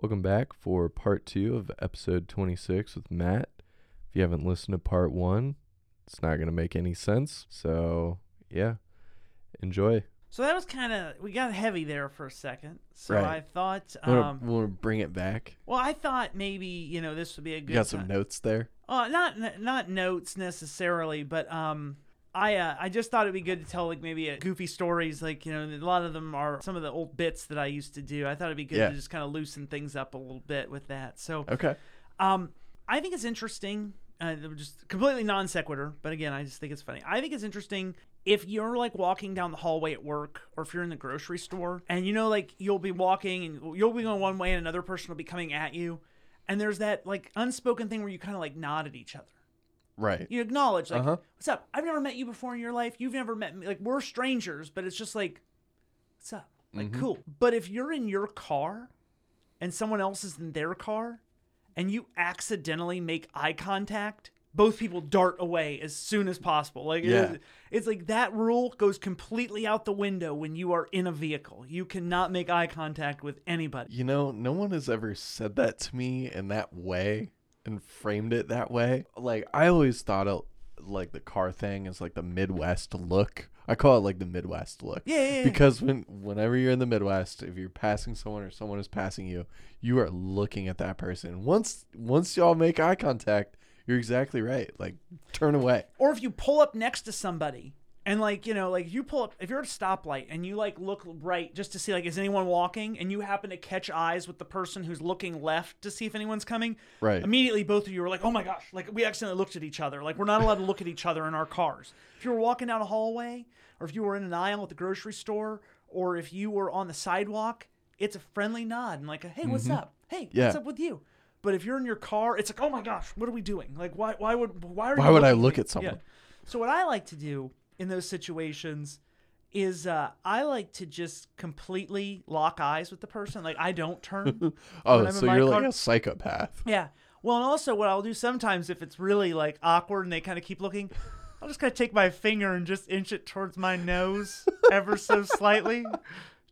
Welcome back for part two of episode 26 with Matt. If you haven't listened to part one, it's not going to make any sense. So, yeah, enjoy. So that was kind of we got heavy there for a second. So Right. I thought, Want um, to bring it back? well, I thought maybe you know this would be a good. You got some time. notes there? Uh, not not notes necessarily, but um, I uh, I just thought it'd be good to tell like maybe a goofy stories. Like you know, a lot of them are some of the old bits that I used to do. I thought it'd be good Yeah. to just kind of loosen things up a little bit with that. So Okay. um, I think it's interesting. Uh, just completely non sequitur, but again, I just think it's funny. I think it's interesting if you're like walking down the hallway at work, or if you're in the grocery store, and you know, like you'll be walking and you'll be going one way, and another person will be coming at you, and there's that like unspoken thing where you kind of like nod at each other. Right. You acknowledge, like, Uh-huh. "What's up? I've never met you before in your life. You've never met me. Like, we're strangers, but it's just like, what's up? Like, Mhm. cool. But if you're in your car, and someone else is in their car, and you accidentally make eye contact, both people dart away as soon as possible. Like, it- Yeah. it's like that rule goes completely out the window when you are in a vehicle. You cannot make eye contact with anybody. You know, no one has ever said that to me in that way and framed it that way. Like, I always thought of like the car thing is like the Midwest look. I call it like the Midwest look. Yeah, yeah, yeah. Because when whenever you're in the Midwest, if you're passing someone or someone is passing you, you are looking at that person. Once once y'all make eye contact, you're exactly right. Like turn away. or if you pull up next to somebody and like you know like you pull up if you're at a stoplight and you like look right just to see like is anyone walking and you happen to catch eyes with the person who's looking left to see if anyone's coming Right. immediately both of you are like oh my gosh like we accidentally looked at each other. Like we're not allowed to look at each other in our cars. If you were walking down a hallway or if you were in an aisle at the grocery store or if you were on the sidewalk it's a friendly nod and like a, hey what's mm-hmm. up? Hey Yeah. what's up with you? But if you're in your car it's like oh my gosh what are we doing? Like why why would why are Why would I look at someone? so what I like to do in those situations is uh, I like to just completely lock eyes with the person. Like I don't turn. Oh, so you're car- like a psychopath. yeah. Well, and also what I'll do sometimes if it's really like awkward and they kind of keep looking, I'll just kind of take my finger and just inch it towards my nose ever so slightly.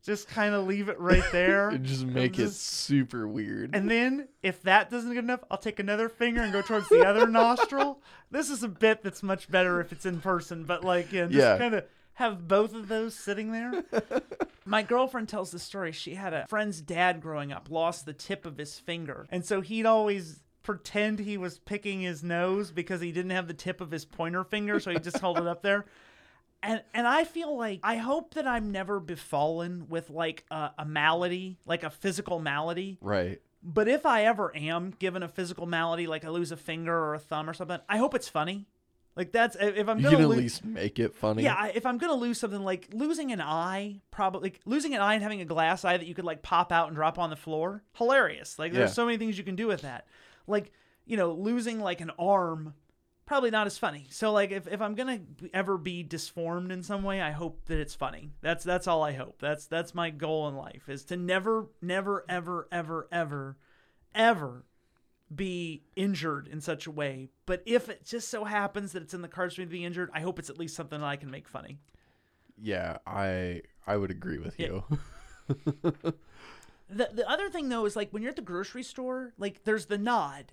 Just kind of leave it right there. And just make it super weird. And then, if that doesn't get enough, I'll take another finger and go towards the other nostril. This is a bit that's much better if it's in person, but like, yeah, just Yeah. kind of have both of those sitting there. My girlfriend tells the story. She had a friend's dad growing up, lost the tip of his finger. And so he'd always pretend he was picking his nose because he didn't have the tip of his pointer finger, so he just held it up there and and I feel like I hope that I'm never befallen with like a, a malady, like a physical malady. right. But if I ever am given a physical malady, like I lose a finger or a thumb or something, I hope it's funny. Like that's if I'm gonna can at lose. least make it funny. Yeah, I- if I'm gonna lose something like losing an eye, probably like, losing an eye and having a glass eye that you could like pop out and drop on the floor, hilarious. Like there's Yeah. so many things you can do with that. Like you know, losing like an arm, probably not as funny. So like if, if I'm gonna ever be disformed in some way, I hope that it's funny. That's that's all I hope. That's that's my goal in life is to never, never, ever, ever, ever, ever be injured in such a way. But if it just so happens that it's in the cards for me to be injured, I hope it's at least something that I can make funny. Yeah, I I would agree with Yeah. you. The the other thing though is like when you're at the grocery store, like there's the nod,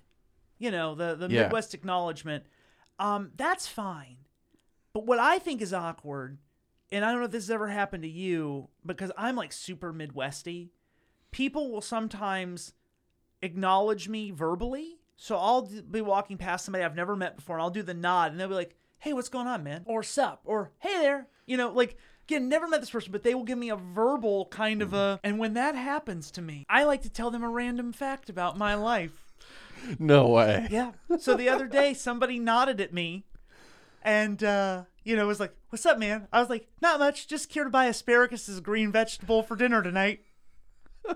you know, the the Yeah. Midwest acknowledgement. Um, that's fine. But what I think is awkward, and I don't know if this has ever happened to you, because I'm like super Midwesty. People will sometimes acknowledge me verbally. So I'll be walking past somebody I've never met before, and I'll do the nod, and they'll be like, "Hey, what's going on, man?" Or "Sup?" Or "Hey there," you know, like again, never met this person, but they will give me a verbal kind of a. And when that happens to me, I like to tell them a random fact about my life. no way. Yeah. So the other day, somebody nodded at me, and uh, you know, was like, "What's up, man?" I was like, "Not much. Just here to buy asparagus as a green vegetable for dinner tonight."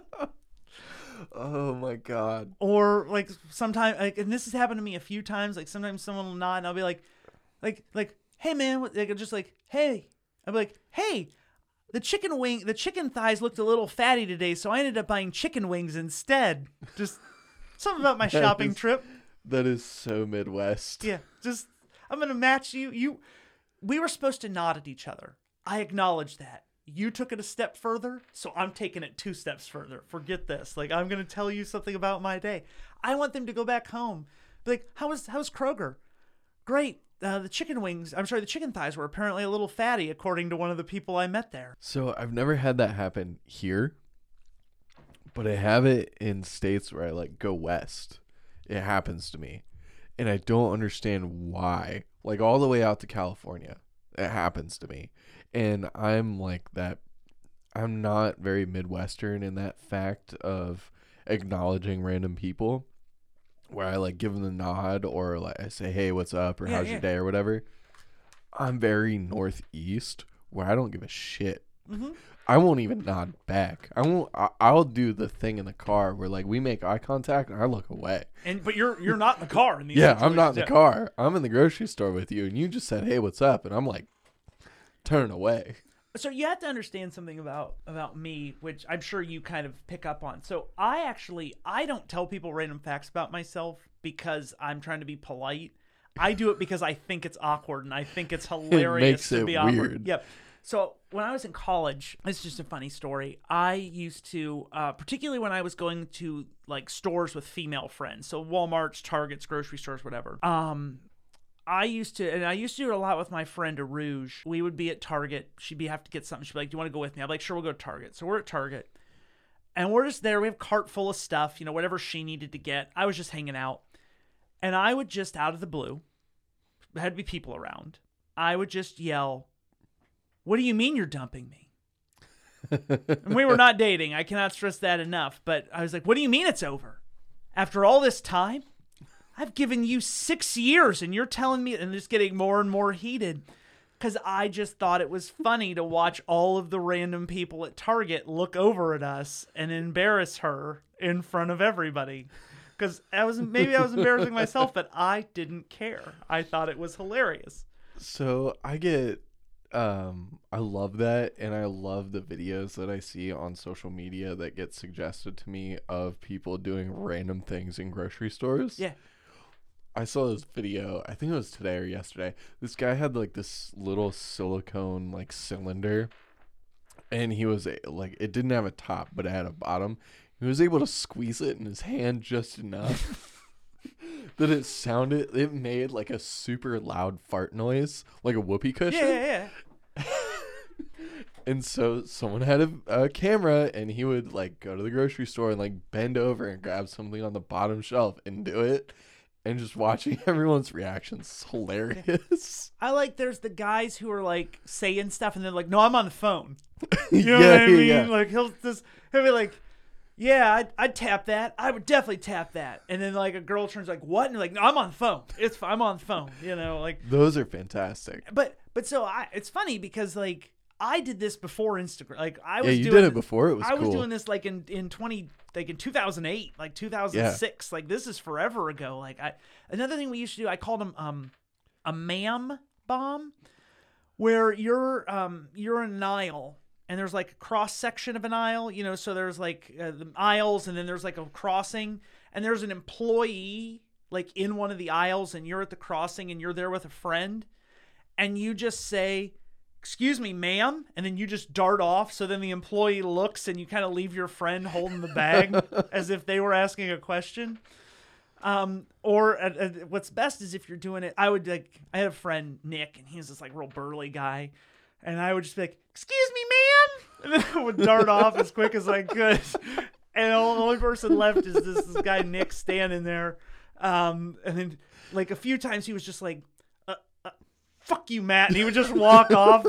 Oh my god. or like sometimes like and this has happened to me a few times like sometimes someone will nod and i'll be like like like hey man like just like hey i'll be like hey the chicken wing the chicken thighs looked a little fatty today so i ended up buying chicken wings instead just something about my shopping is- trip That is so Midwest. yeah just i'm gonna match you you we were supposed to nod at each other i acknowledge that you took it a step further, so I'm taking it two steps further. Forget this. Like I'm gonna tell you something about my day. I want them to go back home. Be like, how was how's Kroger? Great. Uh, the chicken wings, I'm sorry, the chicken thighs were apparently a little fatty, according to one of the people I met there. So I've never had that happen here, but I have it in states where I like go west. It happens to me, and I don't understand why. Like all the way out to California, it happens to me, and I'm like that. I'm not very Midwestern in that fact of acknowledging random people, where I like give them the nod or like I say, "Hey, what's up?" or Yeah, "How's yeah. your day?" or whatever. I'm very northeast where I don't give a shit. Mhm. I won't even nod back. I won't. I, I'll do the thing in the car where like we make eye contact and I look away. And but you're you're not in the car in these Yeah, I'm not in the situations. car. I'm in the grocery store with you, and you just said, "Hey, what's up?" And I'm like, turn away. so you have to understand something about about me which i'm sure you kind of pick up on so i actually i don't tell people random facts about myself because i'm trying to be polite i do it because i think it's awkward and i think it's hilarious makes to it be awkward weird. yep so when i was in college it's just a funny story i used to uh, particularly when i was going to like stores with female friends so walmart's targets grocery stores whatever um I used to, and I used to do it a lot with my friend Arouge. We would be at Target. She'd be have to get something. She'd be like, "Do you want to go with me?" I'm like, "Sure, we'll go to Target." So we're at Target, and we're just there. We have a cart full of stuff, you know, whatever she needed to get. I was just hanging out, and I would just out of the blue, there had to be people around. I would just yell, "What do you mean you're dumping me?" and we were not dating. I cannot stress that enough. But I was like, "What do you mean it's over? After all this time?" I've given you six years and you're telling me, and just getting more and more heated because I just thought it was funny to watch all of the random people at Target look over at us and embarrass her in front of everybody. Because I was maybe I was embarrassing myself, but I didn't care. I thought it was hilarious. So I get, um, I love that, and I love the videos that I see on social media that get suggested to me of people doing random things in grocery stores. Yeah. I saw this video. I think it was today or yesterday. This guy had like this little silicone like cylinder, and he was a- like, it didn't have a top, but it had a bottom. He was able to squeeze it in his hand just enough that it sounded. It made like a super loud fart noise, like a whoopee cushion. Yeah, yeah, yeah. And so someone had a, a camera, and he would like go to the grocery store and like bend over and grab something on the bottom shelf and do it. And just watching everyone's reactions is hilarious. I like there's the guys who are like saying stuff and they're like, "No, I'm on the phone." You know Yeah, what I mean? yeah. Like he'll just he'll be like, "Yeah, I'd, I'd tap that. I would definitely tap that." And then like a girl turns like, "What?" And you're like, "No, I'm on the phone. It's I'm on the phone." You know, like Those are fantastic. but but so I it's funny because like I did this before Instagram. Like I was Yeah, you doing did it before. It was I was doing this like in in 20 like in 2008, like 2006. Like this is forever ago. Like I another thing we used to do, I called them um a ma'am bomb where you're um you're in an aisle and there's like a cross section of an aisle, you know, so there's like uh, the aisles and then there's like a crossing and there's an employee like in one of the aisles and you're at the crossing and you're there with a friend and you just say excuse me ma'am and then you just dart off so then the employee looks and you kind of leave your friend holding the bag as if they were asking a question. Um or uh, uh, what's best is if you're doing it i would like i had a friend nick and he's this like real burly guy and i would just be like excuse me ma'am and then i would dart off as quick as i could and the only person left is this, this guy nick standing there um and then like a few times he was just like uh, uh, fuck you matt and he would just walk off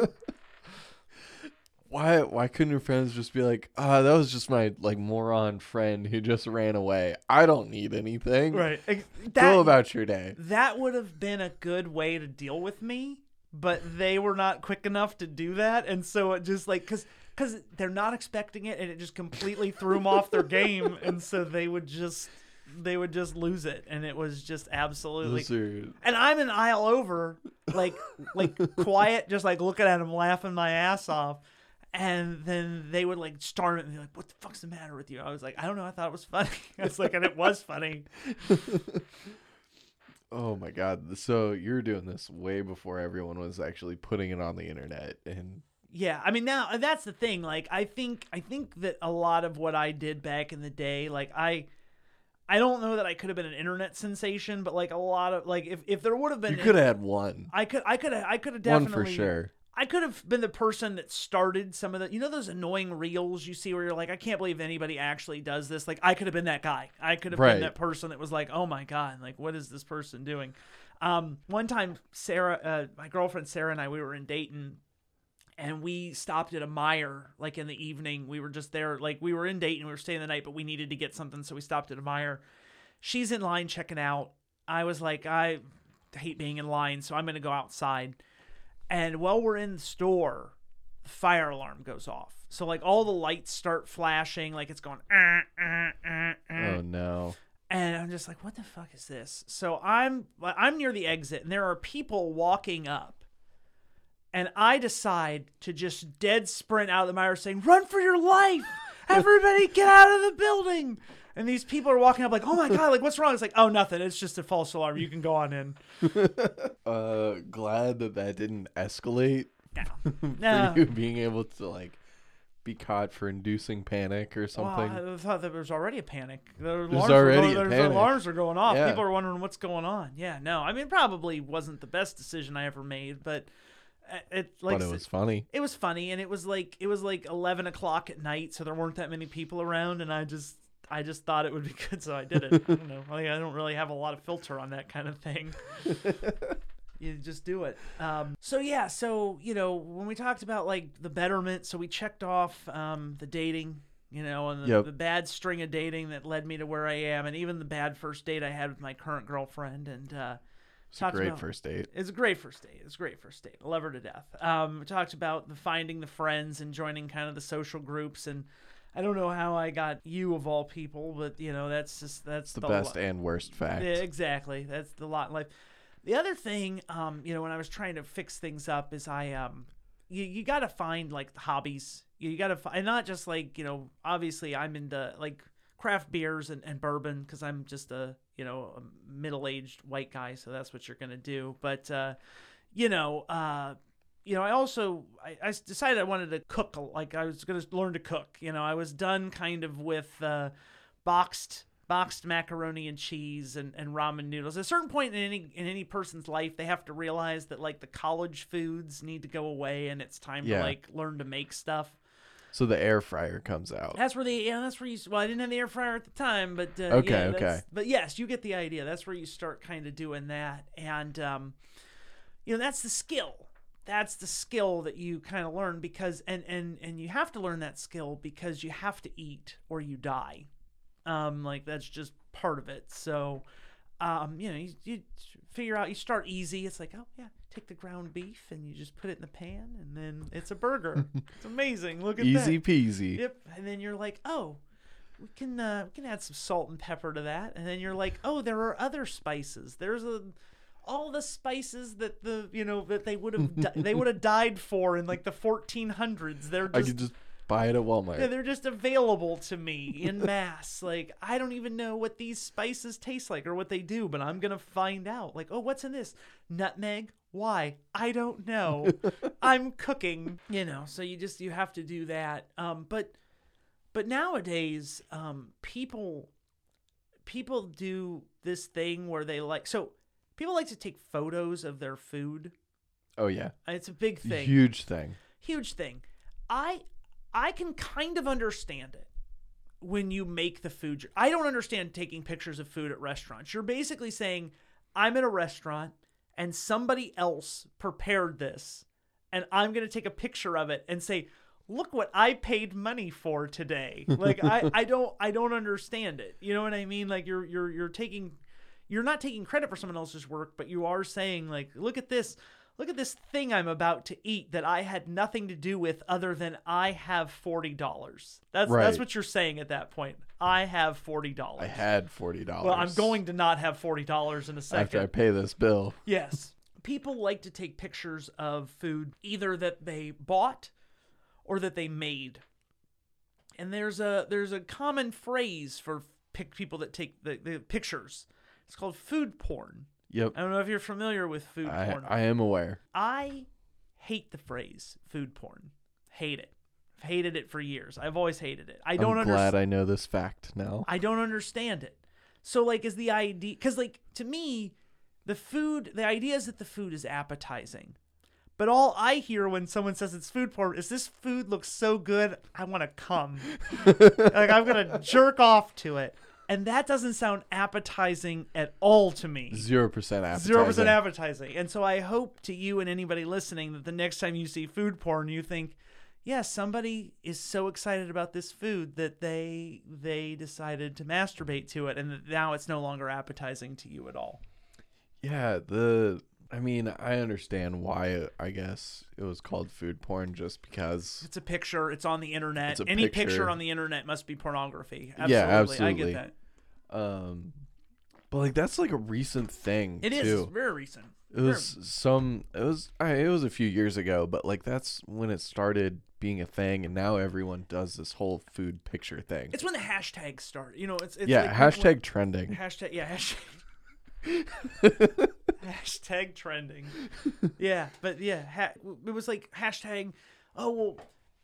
Why? Why couldn't your friends just be like, ah, that was just my like moron friend who just ran away. I don't need anything. right Ex- Go about your day. that would have been a good way to deal with me but they were not quick enough to do that. And so it just like because because they're not expecting it and it just completely threw them off their game. And so they would just they would just lose it. And it was just absolutely and i'm an aisle over like like quiet just like looking at them laughing my ass off. And then they would like start it and be like what the fuck's the matter with you? I was like i don't know. I thought it was funny. It's like and it was funny Oh my god. So you're doing this way before everyone was actually putting it on the internet and Yeah, I mean now that's the thing. Like I think I think that a lot of what I did back in the day, like I I don't know that I could have been an internet sensation, but like a lot of like if, if there would have been You could have had one. I could I could I could have done One for sure. I could have been the person that started some of the you know those annoying reels you see where you're like I can't believe anybody actually does this. Like I could have been that guy. I could have Right. been that person that was like, "Oh my god, like what is this person doing?" Um one time Sarah uh, my girlfriend Sarah and I we were in Dayton and we stopped at a Meijer like in the evening. We were just there like we were in Dayton, we were staying the night, but we needed to get something so we stopped at a Meijer. She's in line checking out. I was like, I hate being in line, so I'm going to go outside. And while we're in the store, the fire alarm goes off. So like all the lights start flashing, like it's going, "Ah, ah, ah, ah." Oh no. and I'm just like, what the fuck is this? So I'm I'm near the exit, and there are people walking up, and I decide to just dead sprint out of the Meijer, saying, "Run for your life! Everybody, get out of the building!" And these people are walking up like, "Oh my god! Like, what's wrong?" It's like, "Oh, nothing. It's just a false alarm. You can go on in." Uh, glad that that didn't escalate No, for no. you being able to like be caught for inducing panic or Well, something. I thought there was already a panic. The alarms, There's already going, a panic. alarms are going off. Yeah. People are wondering what's going on. Yeah, no, I mean, probably wasn't the best decision I ever made, but uh, it like but it was funny. it was funny, and it was like it was like eleven o'clock at night, so there weren't that many people around, and I just I just thought it would be good, so I did it. I don't know, like, I don't really have a lot of filter on that kind of thing. you just do it. Um, so yeah, so you know when we talked about like the betterment, so we checked off um, the dating, you know, and the, Yep. the bad string of dating that led me to where I am, and even the bad first date I had with my current girlfriend, and uh, It's a great about- first date. it's a great first date. It's a great first date. I love her to death. Um, we talked about the finding the friends and joining kind of the social groups, and I don't know how I got you of all people, but you know that's just that's The the best and worst fact. yeah, exactly. That's the lot in life. The other thing, um, you know, when I was trying to fix things up, is I um, you you got to find like hobbies. You, you got to find and not just like you know. Obviously, I'm into like craft beers and, and bourbon because I'm just a you know a middle aged white guy, so that's what you're gonna do. But uh, you know, uh, you know, I also I decided I wanted to cook. Like I was gonna learn to cook. You know, I was done kind of with uh, boxed boxed macaroni and cheese and, and ramen noodles. At a certain point in any in any person's life, they have to realize that like the college foods need to go away, and it's time Yeah. to like learn to make stuff. So the air fryer comes out. That's where the yeah, that's where you. Well, I didn't have the air fryer at the time, but uh, Okay, yeah, okay. But yes, you get the idea. That's where you start kind of doing that, and um, you know that's the skill. That's the skill that you kind of learn because, and and and you have to learn that skill because you have to eat or you die. Um, like that's just part of it. So, um, you know, you, you figure out. You start easy. It's like, oh yeah, take the ground beef and you just put it in the pan, and then it's a burger. it's amazing. Look at that. Easy peasy. Yep. And then you're like, oh, we can uh, we can add some salt and pepper to that. And then you're like, oh, there are other spices. There's a all the spices that the you know that they would have di- they would have died for in like the 1400s. They're I just could just buy it at Walmart. yeah, they're just available to me in mass. like I don't even know what these spices taste like or what they do, but I'm gonna find out. Like, oh, what's in this? Nutmeg. Why? I don't know. I'm cooking. You know, so you just you have to do that. Um, but but nowadays, um, people people do this thing where they like so people like to take photos of their food. oh yeah. Uh, it's a big thing Huge thing. huge thing. I I can kind of understand it when you make the food. I don't understand taking pictures of food at restaurants. You're basically saying I'm at a restaurant and somebody else prepared this and I'm going to take a picture of it and say look what I paid money for today. Like I I don't I don't understand it. You know what I mean? Like you're you're you're taking you're not taking credit for someone else's work, but you are saying like, look at this, look at this thing I'm about to eat that I had nothing to do with other than I have forty dollars. That's Right. that's what you're saying at that point. I have forty dollars. I had forty dollars. Well, I'm going to not have forty dollars in a second. after I pay this bill. Yes. People like to take pictures of food either that they bought or that they made. And there's a there's a common phrase for pic- people that take the, the pictures. It's called food porn. Yep. I don't know if you're familiar with food I, porn. I am aware. I hate the phrase food porn. Hate it. I've hated it for years. I've always hated it. I don't I'm glad I know this fact now. I don't understand it. So like is the idea cuz like to me the food the idea is that the food is appetizing. But all I hear when someone says it's food porn is this food looks so good, I want to come. like I'm going to jerk off to it. And that doesn't sound appetizing at all to me. Zero percent appetizing. Zero percent appetizing. And so I hope to you and anybody listening that the next time you see food porn, you think, yeah, somebody is so excited about this food that they they decided to masturbate to it, and that now it's no longer appetizing to you at all. Yeah, the I mean, I understand why I guess it was called food porn just because It's a picture. It's on the internet. Any picture. picture. on the internet must be pornography. Yeah, Absolutely. I get that. Um but like that's like a recent thing It is too. It's very recent. It was some it was I, it was a few years ago, but like that's when it started being a thing and now everyone does this whole food picture thing. It's when the hashtags start. You know, it's, it's yeah, like when- hashtag trending. Hashtag yeah, hashtag hashtag trending. Yeah, but yeah, ha- it was like hashtag. Oh well,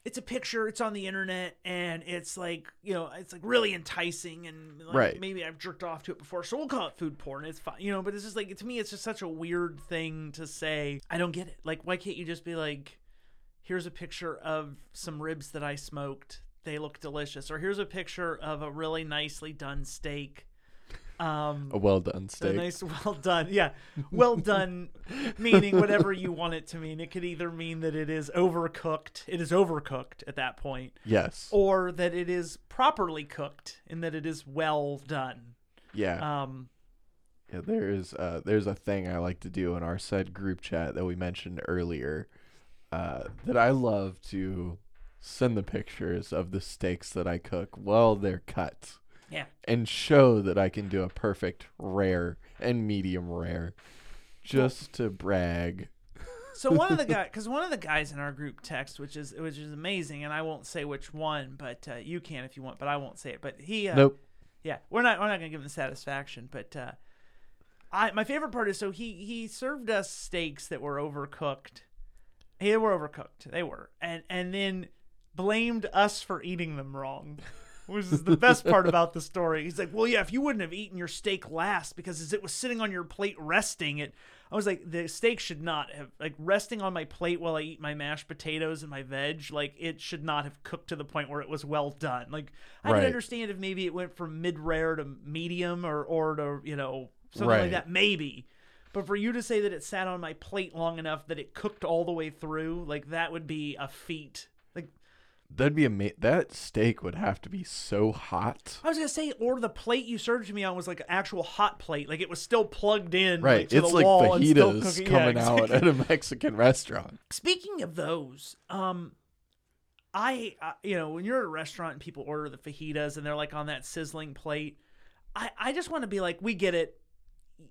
it's a picture. It's on the internet, and it's like you know, it's like really enticing, and like, Right. maybe I've jerked off to it before, so we'll call it food porn. It's fine, you know. But it's just like to me, it's just such a weird thing to say. I don't get it. Like, why can't you just be like, here's a picture of some ribs that I smoked. They look delicious. Or here's a picture of a really nicely done steak. Um, A well done steak. a nice, well done. Yeah, well done, meaning whatever you want it to mean. It could either mean that it is overcooked, it is overcooked at that point, yes. or that it is properly cooked and that it is well done. yeah. Um, Yeah, there's uh there's a thing I like to do in our said group chat that we mentioned earlier. Uh, that I love to send the pictures of the steaks that I cook while they're cut yeah, and show that I can do a perfect rare and medium rare just to brag. So one of the guys, because one of the guys in our group text, which is which is amazing, and I won't say which one, but uh, you can if you want, but I won't say it. But he, uh, Nope. yeah, we're not we're not gonna give him the satisfaction, but uh, I my favorite part is so he he served us steaks that were overcooked. They were overcooked. They were, and and then blamed us for eating them wrong. Which is the best part about the story. He's like, "Well, yeah, if you wouldn't have eaten your steak last because as it was sitting on your plate resting, it." I was like, "The steak should not have like resting on my plate while I eat my mashed potatoes and my veg. Like it should not have cooked to the point where it was well done. Like I Right. could understand if maybe it went from mid rare to medium or or to you know something like that, maybe." But for you to say that it sat on my plate long enough that it cooked all the way through, like that would be a feat. That'd be ama- that steak would have to be so hot. I was gonna say, or the plate you served me on was like an actual hot plate, like it was still plugged in, Right. like, to it's the like wall and still fajitas cooking. Yeah, coming out at a Mexican restaurant. Speaking of those, um, I, I you know when you're at a restaurant and people order the fajitas and they're like on that sizzling plate, I I just want to be like, we get it,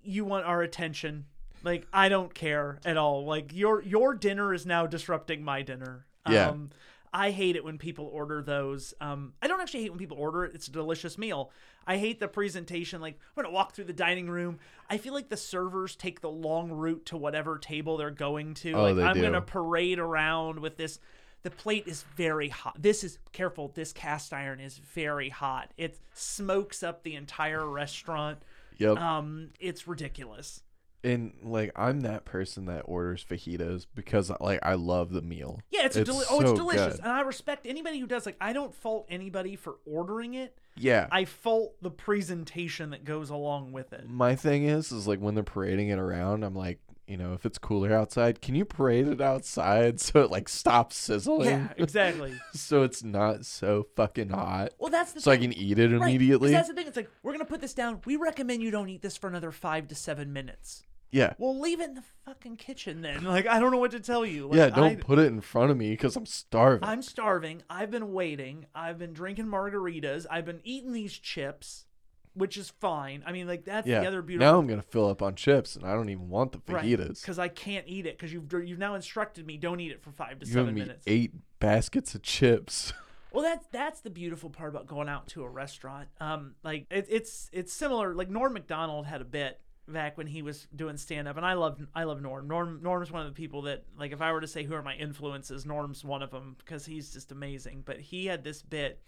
you want our attention. Like I don't care at all. Like your your dinner is now disrupting my dinner. Yeah. Um, I hate it when people order those. Um, I don't actually hate when people order it. It's a delicious meal. I hate the presentation. Like, I'm going to walk through the dining room. I feel like the servers take the long route to whatever table they're going to. Oh, like, they I'm going to parade around with this. The plate is very hot. This is careful. This cast iron is very hot. It smokes up the entire restaurant. Yep. Um, it's ridiculous. And like I'm that person that orders fajitas because like I love the meal. Yeah, it's, a deli- oh, it's delicious, good. and I respect anybody who does. Like, I don't fault anybody for ordering it. Yeah. I fault the presentation that goes along with it. My thing is is like when they're parading it around, I'm like, you know, if it's cooler outside, can you parade it outside so it like stops sizzling? Yeah, exactly. so it's not so fucking hot. Well, that's the So I can eat it Right, immediately. That's the thing. It's like we're gonna put this down. We recommend you don't eat this for another five to seven minutes. Yeah. Well, leave it in the fucking kitchen then. Like I don't know what to tell you. Like, yeah, don't I, put it in front of me because I'm starving. I'm starving. I've been waiting. I've been drinking margaritas. I've been eating these chips, which is fine. I mean, like that's yeah. the other beautiful. Now I'm gonna fill up on chips, and I don't even want the fajitas. because I can't eat it because you've you've now instructed me don't eat it for five to You're seven minutes. eight baskets of chips. Well, that's that's the beautiful part about going out to a restaurant. Um, like it, it's it's similar. Like Norm Macdonald had a bit back when he was doing stand up, and I love I love Norm. Norm Norm's one of the people that like if I were to say who are my influences, Norm's one of them because he's just amazing. But he had this bit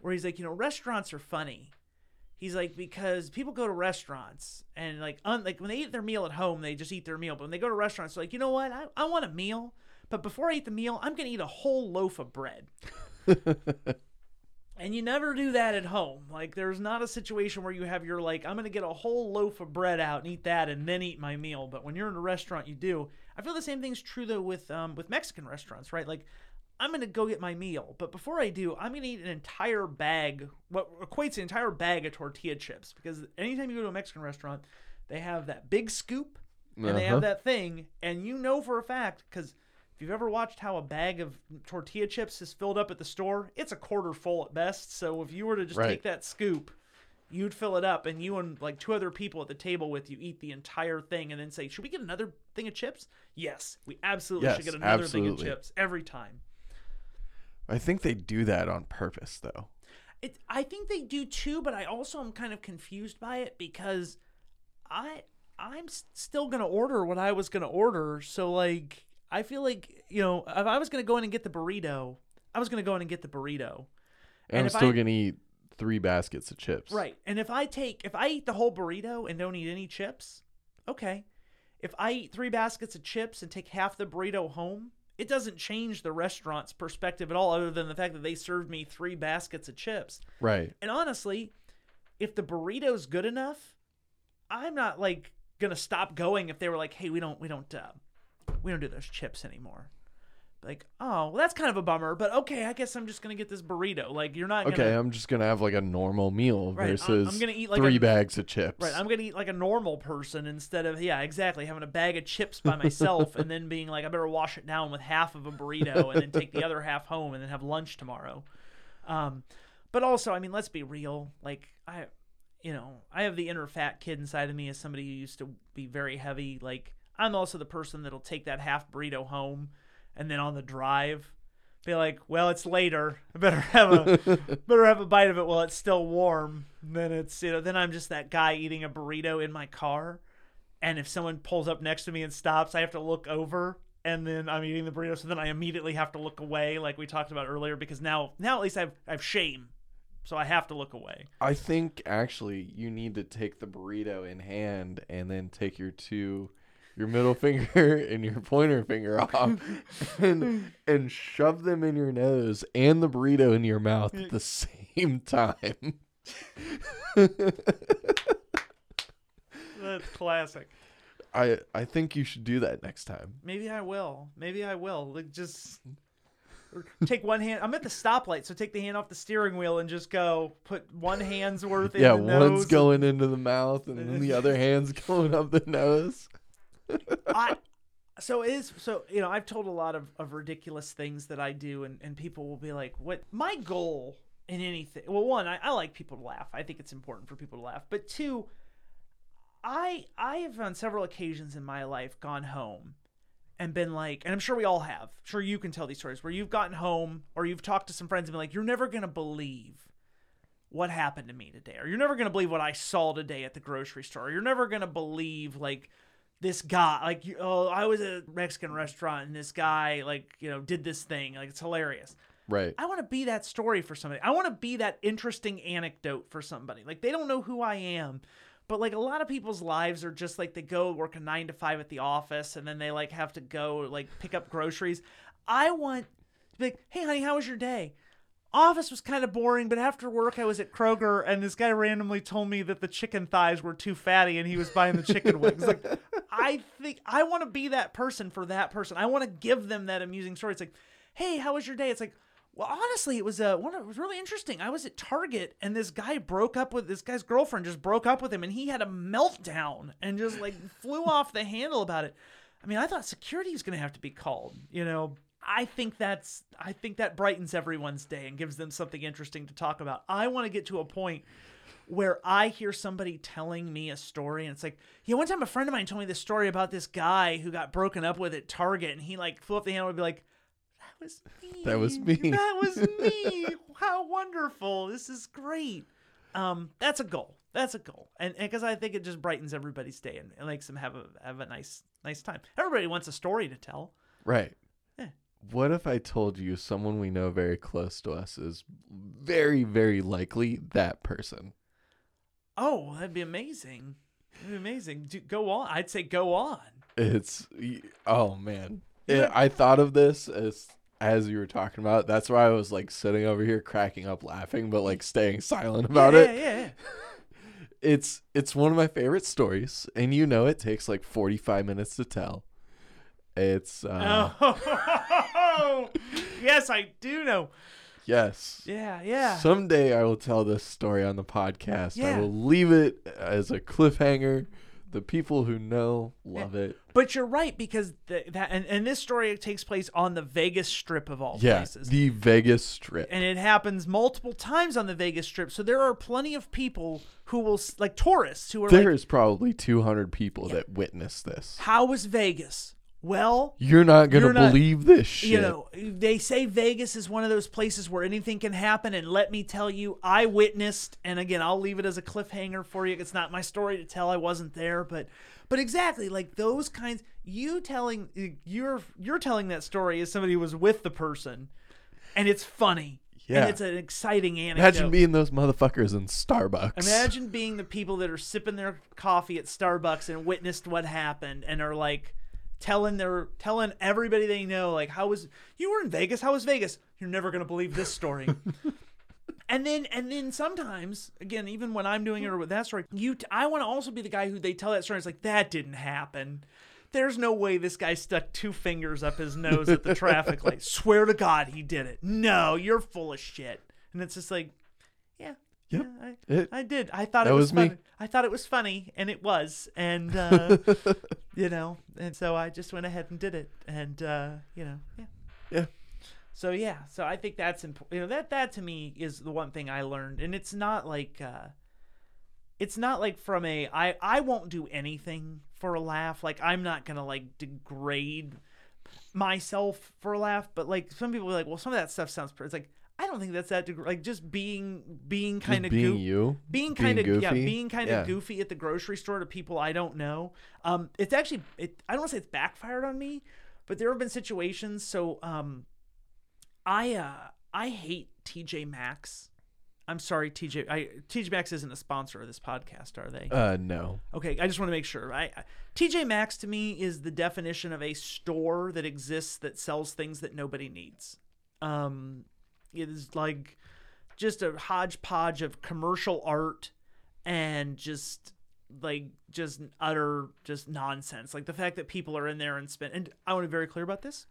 where he's like, you know, restaurants are funny. He's like because people go to restaurants and like un- like when they eat their meal at home, they just eat their meal. But when they go to restaurants, they're like, you know what? I, I want a meal, but before I eat the meal, I'm gonna eat a whole loaf of bread. And you never do that at home. Like there's not a situation where you have your like I'm going to get a whole loaf of bread out and eat that and then eat my meal. But when you're in a restaurant, you do. I feel the same thing's true though with um with Mexican restaurants, right? Like I'm going to go get my meal, but before I do, I'm going to eat an entire bag, what equates an entire bag of tortilla chips because anytime you go to a Mexican restaurant, they have that big scoop and they Uh-huh. have that thing and you know for a fact cuz if you've ever watched how a bag of tortilla chips is filled up at the store, it's a quarter full at best. So if you were to just Right. take that scoop, you'd fill it up, and you and like two other people at the table with you eat the entire thing, and then say, "Should we get another thing of chips?" Yes, we absolutely should get another thing of chips every time. I think they do that on purpose, though. It, I think they do too, but I also am kind of confused by it because I I'm still gonna order what I was gonna order. So like I feel like you know if I was gonna go in and get the burrito, I was gonna go in and get the burrito. And, And I'm still I- gonna eat three baskets of chips. Right. And if I take if I eat the whole burrito and don't eat any chips, okay. If I eat three baskets of chips and take half the burrito home, it doesn't change the restaurant's perspective at all other than the fact that they served me three baskets of chips. Right. And honestly, if the burrito's good enough, I'm not like gonna stop going if they were like, "Hey, we don't, we don't, uh, we don't do those chips anymore." Like, oh, well, that's kind of a bummer, but okay, I guess I'm just gonna get this burrito. Like, you're not Okay, gonna, I'm just gonna have like a normal meal Right, I'm- versus I'm gonna eat like three a- bags of chips. right? I'm gonna eat like a normal person instead of yeah, exactly, having a bag of chips by myself and then being like, I better wash it down with half of a burrito and then take the other half home and then have lunch tomorrow. Um, but also, I mean, let's be real. Like I, you know, I have the inner fat kid inside of me as somebody who used to be very heavy. Like I'm also the person that'll take that half burrito home and then on the drive be like, well, it's later. I better have a better have a bite of it while it's still warm. And then it's you know, then I'm just that guy eating a burrito in my car. And if someone pulls up next to me and stops, I have to look over and then I'm eating the burrito, so then I immediately have to look away, like we talked about earlier, because now now at least I've I've shame. So I have to look away. I think actually you need to take the burrito in hand and then take your two your middle finger and your pointer finger off and and shove them in your nose and the burrito in your mouth at the same time. That's classic. I I think you should do that next time. Maybe I will. Maybe I will. Like just take one hand. I'm at the stoplight, so take the hand off the steering wheel and just go. Put one hand's worth in yeah, one's going into the mouth and then the other hand's going up the nose. I, so it is so you know I've told a lot of, of ridiculous things that I do and, and people will be like what? My goal in anything well one I, I like people to laugh. I think it's important for people to laugh. But two I I have on several occasions in my life gone home and been like and I'm sure we all have sure you can tell these stories where you've gotten home or you've talked to some friends and been like you're never gonna believe what happened to me today or you're never going to believe what i saw today at the grocery store or you're never going to believe like this guy like oh i was at a mexican restaurant and this guy like you know did this thing like it's hilarious. Right. i want to be that story for somebody. I want to be that interesting anecdote for somebody. Like they don't know who i am but like a lot of people's lives are just like they go work a nine to five at the office and then they like have to go like pick up groceries. I want to be like hey honey how was your day office was kind of boring, but after work I was at Kroger and this guy randomly told me that the chicken thighs were too fatty and he was buying the chicken wings. Like I think I want to be that person for that person. I want to give them that amusing story. It's like, "Hey, how was your day?" It's like, "Well, honestly, it was uh, one it was really interesting. I was at Target and this guy broke up with this guy's girlfriend just broke up with him and he had a meltdown and just like flew off the handle about it. I mean, I thought security was going to have to be called, you know. I think that's I think that brightens everyone's day and gives them something interesting to talk about. I want to get to a point where I hear somebody telling me a story and it's like, yeah, one time a friend of mine told me this story about this guy who got broken up with at Target and he like flew up the handle and be like, That was me. That was me." That was me. How wonderful. This is great. Um, that's a goal. That's a goal, and because I think it just brightens everybody's day and it makes them have a have a nice nice time. Everybody wants a story to tell. Right. What if I told you someone we know very close to us is very, very likely that person? Oh, that'd be amazing. That'd be amazing. Do, go on. I'd say go on. It's oh man. It- I thought of this as as you were talking about. it. That's why I was like sitting over here cracking up laughing, but like staying silent about yeah, it. Yeah, yeah, It's it's one of my favorite stories, and you know it takes like forty five minutes to tell. It's uh. Oh, yes, I do know. yes. Yeah, yeah. Someday I will tell this story on the podcast. Yeah. I will leave it as a cliffhanger. The people who know love it. but you're right because the, that and, and this story takes place on the Vegas Strip of all Yeah, places. the Vegas Strip. and it happens multiple times on the Vegas Strip. So there are plenty of people who will like tourists who are There like, is probably 200 people that witness this. "How was Vegas?" Well, You're not gonna believe this shit. you know, they say Vegas is one of those places where anything can happen. And let me tell you, I witnessed, and again, I'll leave it as a cliffhanger for you. It's not my story to tell. I wasn't there, but, but exactly like those kinds. You telling you're you're telling that story as somebody who was with the person, and it's funny. Yeah. and it's an exciting anecdote. Imagine being those motherfuckers in Starbucks. Imagine being the people that are sipping their coffee at Starbucks and witnessed what happened and are like telling their telling everybody they know like how was you were in Vegas how was Vegas? You're never going to believe this story. And then and then sometimes again even when I'm doing it or with that story you t- I want to also be the guy who they tell that story it's like that didn't happen. There's no way this guy stuck two fingers up his nose at the traffic light. Swear to god he did it. No you're full of shit. And it's just like Yep. yeah, I, It- I did. I thought it was, was me. funny. I thought it was funny, and it was, and uh, you know, and so I just went ahead and did it, and uh, you know, yeah. Yeah. So yeah, so I think that's important. You know, that that to me is the one thing I learned, and it's not like, uh, it's not like from a I I won't do anything for a laugh. Like I'm not gonna like degrade myself for a laugh, but like some people are like, well, some of that stuff sounds. Pretty. It's like I don't think that's that. Deg- like just being being kind of being goofy you. being kind of yeah goofy? being kind Yeah. of goofy at the grocery store to people i don't know um it's actually it i don't want to say it's backfired on me but there have been situations so um i uh i hate tj maxx i'm sorry tj i tj maxx isn't a sponsor of this podcast are they Uh, no. Okay, I just want to make sure. I, I TJ Maxx to me is the definition of a store that exists that sells things that nobody needs. Um, it is like just a hodgepodge of commercial art and just like just utter just nonsense. Like the fact that people are in there and spend. And I want to be very clear about this.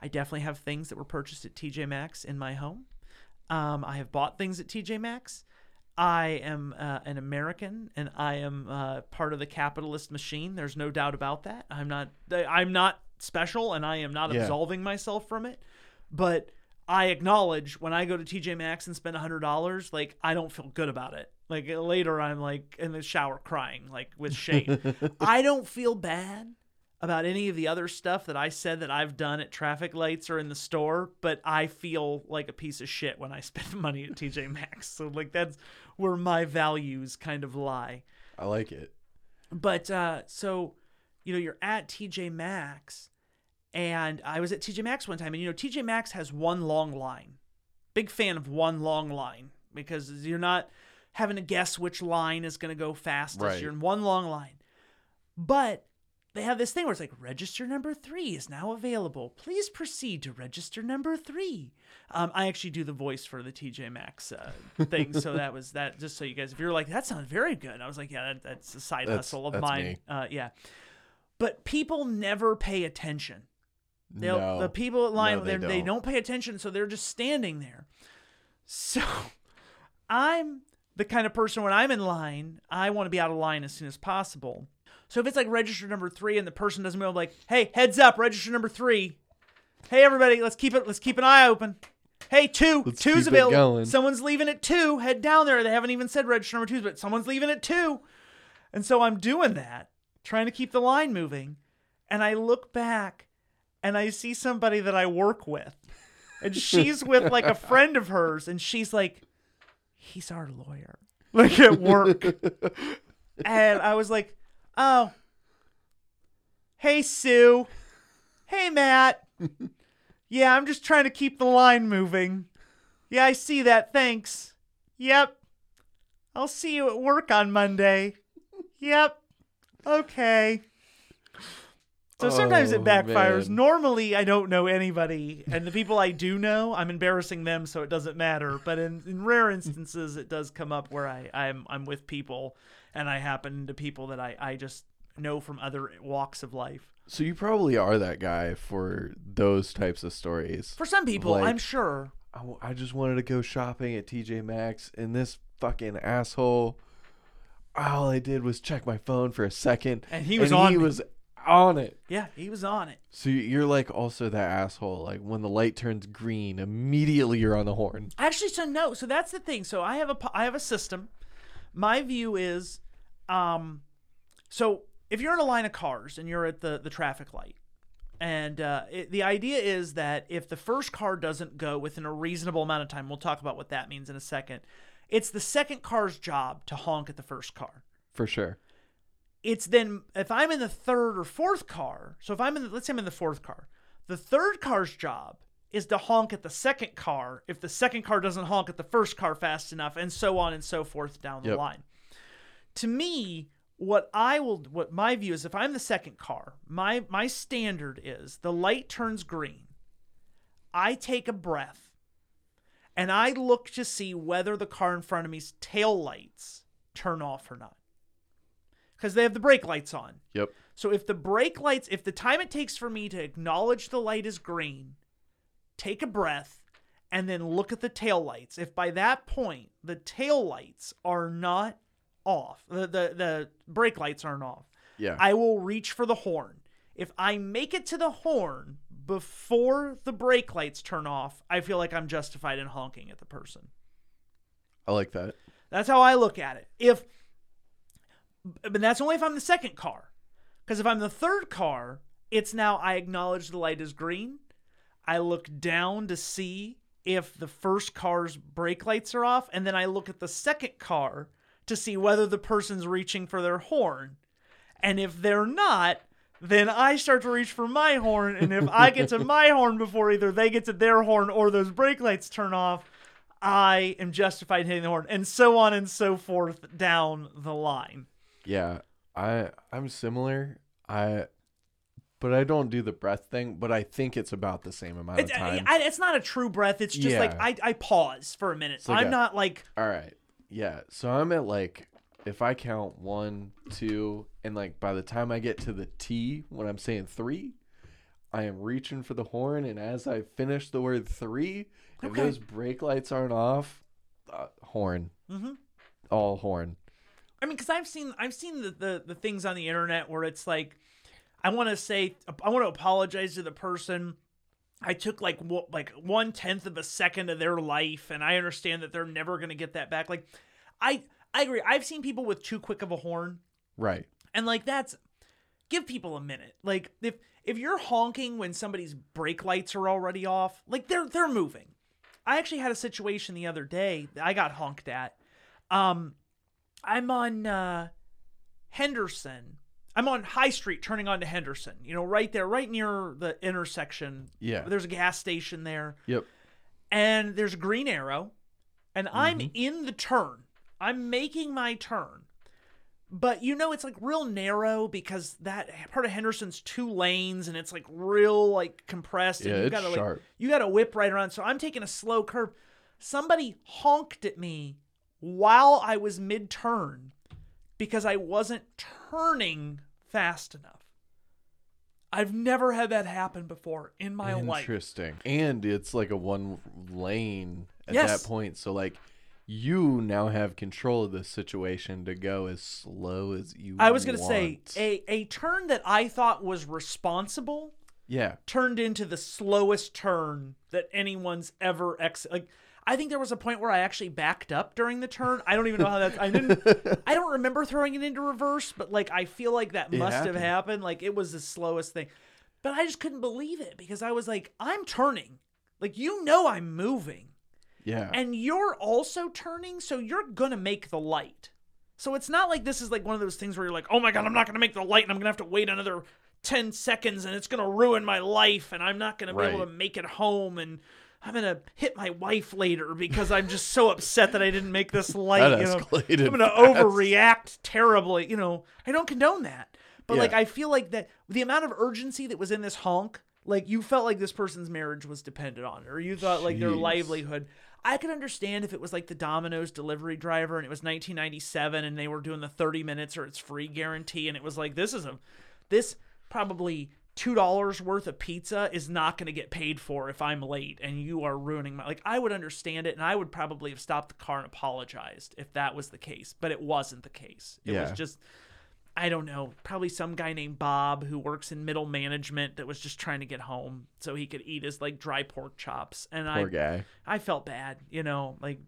I definitely have things that were purchased at TJ Maxx in my home. Um, I have bought things at TJ Maxx. I am uh, an American, and I am uh, part of the capitalist machine. There's no doubt about that. I'm not. I'm not special, and I am not Yeah. absolving myself from it. But I acknowledge when I go to TJ Maxx and spend hundred dollars, like I don't feel good about it. Like later, I'm like in the shower crying, like with shame. I don't feel bad about any of the other stuff that I said that I've done at traffic lights or in the store, but I feel like a piece of shit when I spend money at TJ Maxx. So like that's where my values kind of lie. I like it. But uh so you know, you're at TJ Maxx and I was at TJ Maxx one time and you know TJ Maxx has one long line. Big fan of one long line because you're not having to guess which line is going to go fastest. Right. You're in one long line. But they have this thing where it's like register number three is now available. Please proceed to register number three. Um, I actually do the voice for the TJ Maxx uh, thing, so that was that. Just so you guys, if you're like that sounds very good, I was like, yeah, that, that's a side That's- hustle of mine. Uh, yeah, but people never pay attention. They'll, no. The people at line, No, they they they don't. don't pay attention, so they're just standing there. So I'm the kind of person when I'm in line, I want to be out of line as soon as possible. So if it's like register number three and the person doesn't move, I'm like, hey, heads up, register number three. Hey everybody, let's keep it let's keep an eye open. Hey, 2 Let's two's available. Someone's leaving at two. Head down there. They haven't even said register number two, but someone's leaving at two. And so I'm doing that, trying to keep the line moving. And I look back and I see somebody that I work with. And she's with like a friend of hers, and she's like, he's our lawyer. like at work. and I was like, "Oh, hey Sue, hey Matt, yeah, I'm just trying to keep the line moving. Yeah, I see that. Thanks. Yep, I'll see you at work on Monday. Yep, okay." So sometimes it Oh, backfires. man. Normally, I don't know anybody, and the people I do know, I'm embarrassing them, so it doesn't matter. But in, in rare instances, it does come up where I, I'm I'm with people, and I happen to people that I, I just know from other walks of life. So you probably are that guy for those types of stories. For some people, Like- I'm sure. I, w- I just wanted to go shopping at TJ Maxx, and this fucking asshole, all I did was check my phone for a second, And he was and on he me. was on it. Yeah, he was on it. So you- you're like also that asshole. Like when the light turns green, immediately you're on the horn. Actually, so no. So that's the thing. So I have a I have a system. My view is, um, so if you're in a line of cars and you're at the the traffic light, and uh, it, the idea is that if the first car doesn't go within a reasonable amount of time, we'll talk about what that means in a second. It's the second car's job to honk at the first car For sure. It's then if I'm in the third or fourth car. So if I'm in, the, let's say I'm in the fourth car, the third car's job is to honk at the second car if the second car doesn't honk at the first car fast enough, and so on and so forth down the Yep. line. To me, what I will, what my view is, if I'm the second car, my my standard is the light turns green. I take a breath, and I look to see whether the car in front of me's tail lights turn off or not because they have the brake lights on. Yep. So if the brake lights, if the time it takes for me to acknowledge the light is green, take a breath, and then look at the tail lights. If by that point the tail lights are not off, the the, the brake lights aren't off, Yeah. I will reach for the horn. If I make it to the horn before the brake lights turn off, I feel like I'm justified in honking at the person. I like that. That's how I look at it. If but that's only if I'm the second car. Because if I'm the third car, it's now I acknowledge the light is green. I look down to see if the first car's brake lights are off, and then I look at the second car to see whether the person's reaching for their horn. And if they're not, then I start to reach for my horn, and if I get to my horn before either they get to their horn or those brake lights turn off, I am justified in hitting the horn, and so on and so forth down the line. Yeah. I I'm similar. I but I don't do the breath thing, but I think it's about the same amount of It's, time. I, it's not a true breath. It's just like I, I pause for a minute. like I'm a- not like All right. Yeah. So I'm at like if I count one, two, and like by the time I get to the T when I'm saying three, I am reaching for the horn, and as I finish the word three, if Okay. those brake lights aren't off, uh, horn, Mhm. all horn. I mean, because I've seen I've seen the, the the things on the internet where it's like, I want to say I want to apologize to the person. I took like what like one tenth of a second of their life, and I understand that they're never gonna get that back. Like, I I agree. I've seen people with too quick of a horn, Right. and like that's give people a minute. Like if if you're honking when somebody's brake lights are already off, like they're they're moving. I actually had a situation the other day that I got honked at. Um, I'm on uh, Henderson. I'm on High Street turning onto Henderson. You know, right there, right near the intersection. Yeah. There's a gas station there Yep. and there's a green arrow and i'm Mm-hmm. in the turn i'm making my turn but you know it's like real narrow because that part of henderson's two lanes and it's like real like compressed and Yeah, you it's gotta like sharp. you gotta whip right around so i'm taking a slow curve somebody honked at me while i was mid-turn because i wasn't turning fast enough i've never had that happen before in my life Interesting. And it's like a one lane at Yes. that point. So like you now have control of the situation to go as slow as you I was gonna say a a turn that I thought was responsible Yeah. turned into the slowest turn that anyone's ever ex like I think there was a point where I actually backed up during the turn. I don't even know how that I didn't I don't remember throwing it into reverse, but like I feel like that It must have happened. happened. Like it was the slowest thing. But I just couldn't believe it because I was like, I'm turning. Like you know I'm moving. Yeah. and you're also turning, so you're gonna make the light. So it's not like this is like one of those things where you're like, oh my god, I'm not gonna make the light, and I'm gonna have to wait another ten seconds, and it's gonna ruin my life, and I'm not gonna be able to make it home, and I'm gonna hit my wife later because I'm just so upset that I didn't make this light. That you know? escalated I'm gonna fast. overreact terribly. You know, I don't condone that, but Yeah. like I feel like that the amount of urgency that was in this honk, like you felt like this person's marriage was dependent on it, or you thought like their livelihood. I could understand if it was like the Domino's delivery driver and it was 1997 and they were doing the 30 minutes or it's free guarantee and it was like this is a this probably two dollars worth of pizza is not going to get paid for if I'm late and you are ruining my like I would understand it and I would probably have stopped the car and apologized if that was the case but it wasn't the case it was just I don't know, probably some guy named Bob who works in middle management that was just trying to get home so he could eat his like dry pork chops. And I guy. I felt bad, you know, like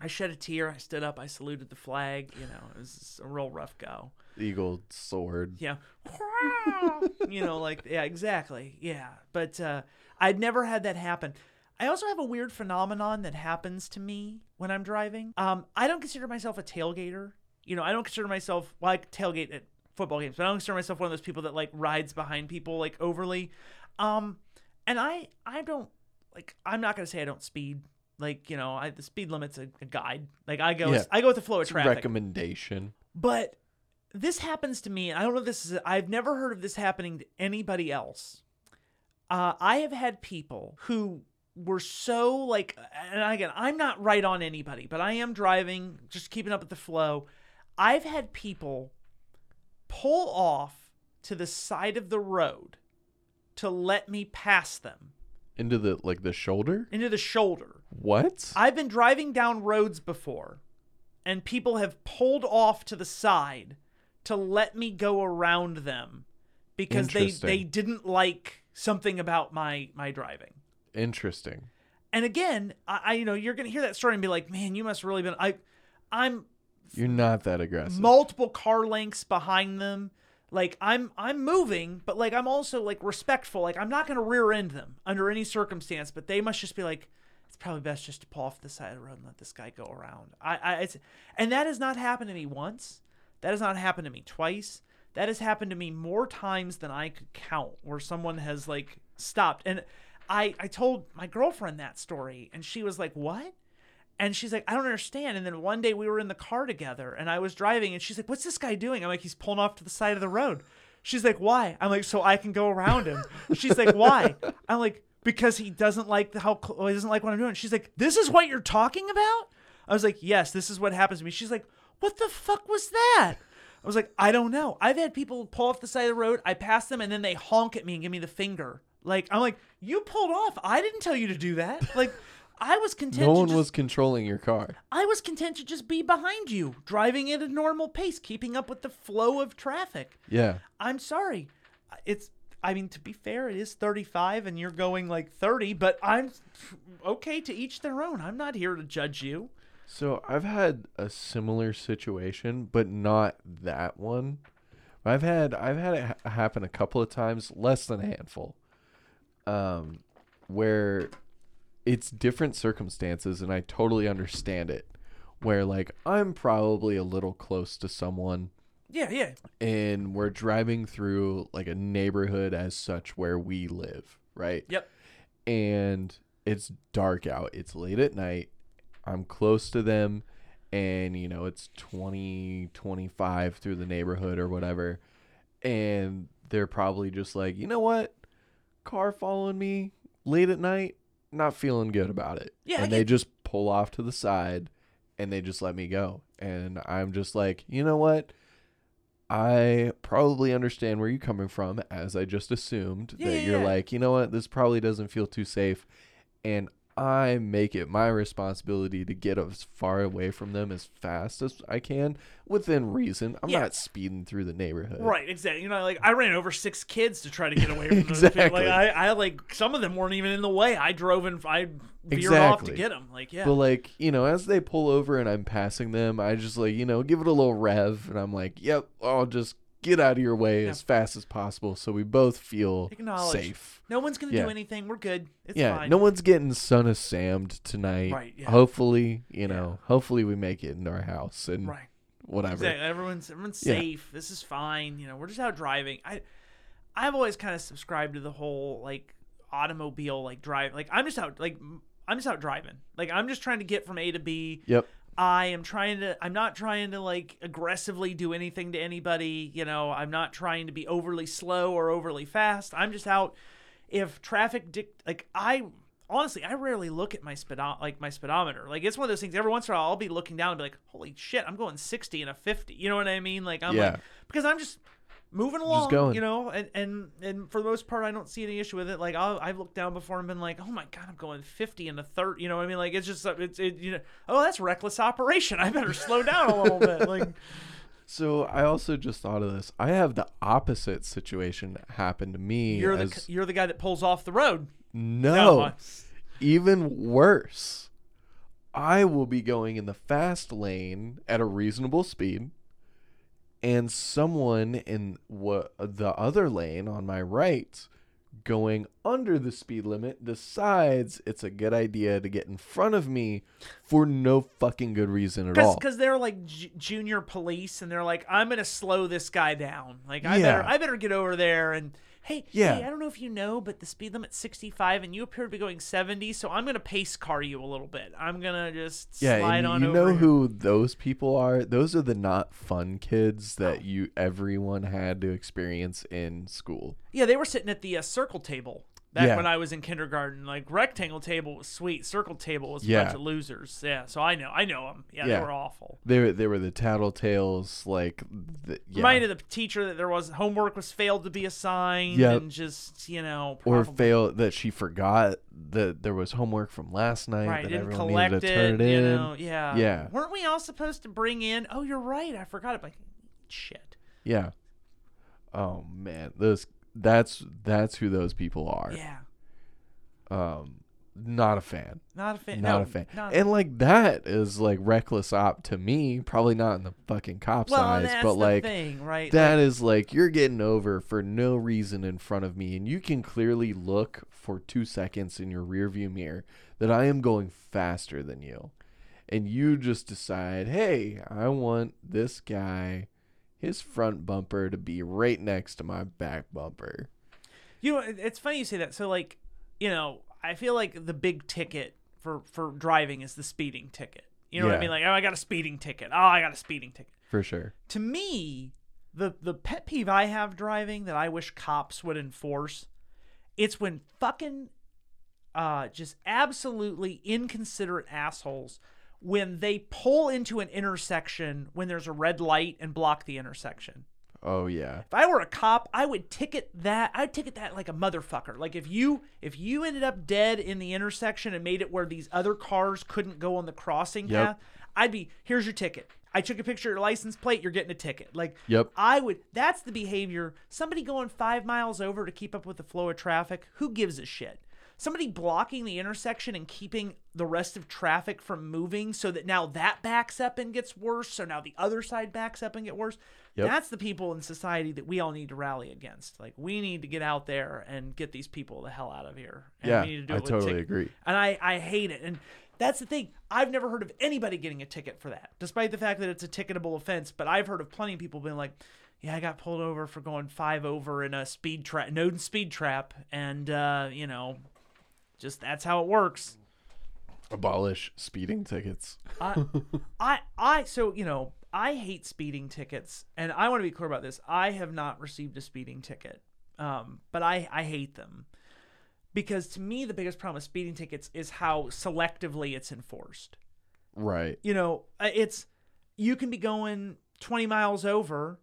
I shed a tear, I stood up, I saluted the flag, you know, it was a real rough go. Eagle sword. Yeah. you know, like yeah, exactly. Yeah. But uh I'd never had that happen. I also have a weird phenomenon that happens to me when I'm driving. Um, I don't consider myself a tailgater. You know, I don't consider myself well, I tailgate at football games, but I don't consider myself one of those people that like rides behind people like overly. Um, and I I don't like I'm not gonna say I don't speed. Like you know, I, the speed limit's a, a guide. Like I go Yeah. I go with the flow of traffic. recommendation. But this happens to me. I don't know if this is. I've never heard of this happening to anybody else. Uh, I have had people who were so like, and again, I'm not right on anybody, but I am driving, just keeping up with the flow. I've had people pull off to the side of the road to let me pass them Into the like the shoulder? into the shoulder. What? I've been driving down roads before, and people have pulled off to the side to let me go around them because they they didn't like something about my my driving. Interesting. And again, I, I you know you're gonna hear that story and be like, man, you must really been I, I'm You're not that aggressive. multiple car lengths behind them. Like I'm I'm moving, but like I'm also like respectful. Like I'm not gonna rear end them under any circumstance. But they must just be like, it's probably best just to pull off the side of the road and let this guy go around. I, I it's and that has not happened to me once. That has not happened to me twice. That has happened to me more times than I could count, where someone has like stopped. And I I told my girlfriend that story, and she was like, "What?" And she's like, I don't understand. And then one day we were in the car together and I was driving and she's like, What's this guy doing? I'm like, He's pulling off to the side of the road. She's like, Why? I'm like, So I can go around him. She's like, Why? I'm like, Because he doesn't like the how he doesn't like what I'm doing. She's like, This is what you're talking about? I was like, Yes, this is what happens to me. She's like, What the fuck was that? I was like, I don't know. I've had people pull off the side of the road. I pass them and then they honk at me and give me the finger. Like I'm like, you pulled off. I didn't tell you to do that. Like I was content. no one just- was controlling your car. I was content to just be behind you, driving at a normal pace, keeping up with the flow of traffic. Yeah. I'm sorry. It's I mean to be fair, it is 35 and you're going like 30, but I'm okay to each their own. I'm not here to judge you. So I've had a similar situation, but not that one. I've had I've had it ha- happen a couple of times, less than a handful, um, where it's different circumstances, and I totally understand it. Where like I'm probably a little close to someone, Yeah, yeah. and we're driving through like a neighborhood as such where we live, right? Yep. and it's dark out. It's late at night. I'm close to them and you know, it's 20 25 through the neighborhood or whatever. And they're probably just like, "You know what? Car following me late at night, not feeling good about it." Yeah, and they just pull off to the side and they just let me go. And I'm just like, "You know what? I probably understand where you're coming from, as I just assumed Yeah, that yeah, you're yeah. like, you know what, this probably doesn't feel too safe. And I make it my responsibility to get as far away from them as fast as I can within reason. I'm Yeah. not speeding through the neighborhood. Right, exactly. You know, like I ran over six kids to try to get away from those people. Exactly. Like I, I like some of them weren't even in the way. I drove and I veered off to get them. Like yeah, But like, you know, as they pull over and I'm passing them, I just like, you know, give it a little rev and I'm like, yep, I'll just get out of your way as fast as possible so we both feel safe. No one's gonna Yeah. do anything. We're good. It's yeah, fine. no one's getting son of Sammed tonight. Right, yeah. Hopefully, you know, hopefully we make it into our house and right. whatever. Exactly. Everyone's everyone's safe. This is fine. You know, we're just out driving. I I've always kind of subscribed to the whole like automobile like drive. Like I'm just out like I'm just out driving. Like I'm just trying to get from A to B. Yep. I am trying to I'm not trying to like aggressively do anything to anybody, you know, I'm not trying to be overly slow or overly fast. I'm just out if traffic dic- like I honestly I rarely look at my speedo- like my speedometer. Like it's one of those things every once in a while I'll be looking down and be like, "Holy shit, I'm going 60 and a 50." You know what I mean? Like I'm Yeah. like because I'm just moving along, going. you know, and, and and for the most part, I don't see any issue with it. Like I'll, I've looked down before and been like, oh my god, I'm going 50 and a third. You know what I mean? Like it's just uh, it's it, you know, oh that's reckless operation. I better slow down a little bit. Like So I also just thought of this. I have the opposite situation happen to me. you're the you're the guy that pulls off the road. no, I- even worse. I will be going in the fast lane at a reasonable speed, and someone in what the other lane on my right going under the speed limit decides it's a good idea to get in front of me for no fucking good reason at all. because they're like j- junior police and they're like i'm gonna slow this guy down like i Yeah. better i better get over there and hey Yeah. hey i don't know if you know but the speed limit's 65 and you appear to be going 70 so i'm gonna pace car you a little bit i'm gonna just Yeah, slide on you over You know here." who those people are? Those are the not fun kids that you everyone had to experience in school. yeah they were sitting at the uh, circle table Back Yeah. when I was in kindergarten, like rectangle table was sweet, circle table was a Yeah. bunch of losers. Yeah, so I know, I know them. Yeah, Yeah. they were awful. They were they were the tattletales, like the, yeah, Reminded the teacher that there was homework was failed to be assigned, Yep. and just you know, or fail that she forgot that there was homework from last night right that didn't everyone collect needed to it. turn it you in. know, yeah, Yeah. Weren't we all supposed to bring in? Oh, you're right. I forgot it. Like, shit. Yeah. Oh man, those that's that's who those people are. Yeah, Um, not a fan. not a fan. Not no, a fan. not- And like that is like reckless op to me. Probably not in the fucking cop's well, eyes, but like thing, right? That Like, is like you're getting over for no reason in front of me, and you can clearly look for two seconds in your rearview mirror that I am going faster than you. And you just decide, hey, I want this guy, his front bumper to be right next to my back bumper. You know, it's funny you say that. So, like, you know, I feel like the big ticket for for driving is the speeding ticket. You know what I mean? Like, oh, I got a speeding ticket. Oh, I got a speeding ticket. For sure. To me, the the pet peeve I have driving that I wish cops would enforce, it's when fucking uh just absolutely inconsiderate assholes when they pull into an intersection when there's a red light and block the intersection. Oh yeah. If I were a cop, I would ticket that. I'd ticket that like a motherfucker. Like if you if you ended up dead in the intersection and made it where these other cars couldn't go on the crossing Yep. path, I'd be here's your ticket. I took a picture of your license plate. You're getting a ticket. Like Yep. I would. That's the behavior. Somebody going five miles over to keep up with the flow of traffic. Who gives a shit? Somebody blocking the intersection and keeping the rest of traffic from moving so that now that backs up and gets worse. So now the other side backs up and get worse. Yep. That's the people in society that we all need to rally against. Like we need to get out there and get these people the hell out of here. And Yeah, we need to do I it with totally agree. And I, I hate it. And that's the thing. I've never heard of anybody getting a ticket for that, despite the fact that it's a ticketable offense. But I've heard of plenty of people being like, "Yeah, I got pulled over for going five over in a speed trap, no speed trap, and uh, you know, just that's how it works." Abolish speeding tickets. I, I, I, so you know, I hate speeding tickets, and I want to be clear about this. I have not received a speeding ticket, um, but I, I hate them because to me, the biggest problem with speeding tickets is how selectively it's enforced. Right. You know, uh, it's you can be going 20 miles over,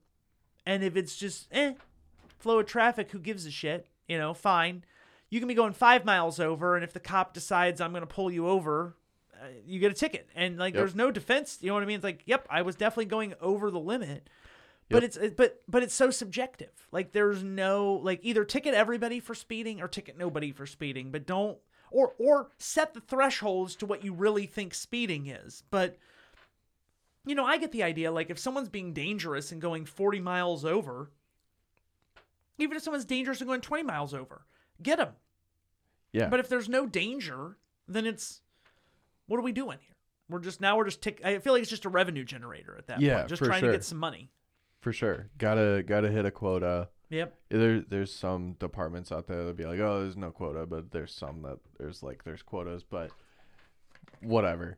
and if it's just eh, flow of traffic, who gives a shit? You know, fine. You can be going five miles over, and if the cop decides I'm going to pull you over, uh, you get a ticket. And like, Yep. there's no defense. You know what I mean? It's like, yep, I was definitely going over the limit. But Yep. it's it- but but it's so subjective. Like there's no like either ticket everybody for speeding or ticket nobody for speeding. But don't or or set the thresholds to what you really think speeding is. But you know, I get the idea. Like, if someone's being dangerous and going 40 miles over, even if someone's dangerous and going 20 miles over, get them. Yeah. But if there's no danger, then it's what are we doing here? We're just now we're just tick. I feel like it's just a revenue generator at that Yeah, point, just trying sure. to get some money. for sure. Gotta gotta hit a quota. Yep. There there's some departments out there that'll be like, oh, there's no quota, but there's some that there's like there's quotas, but whatever.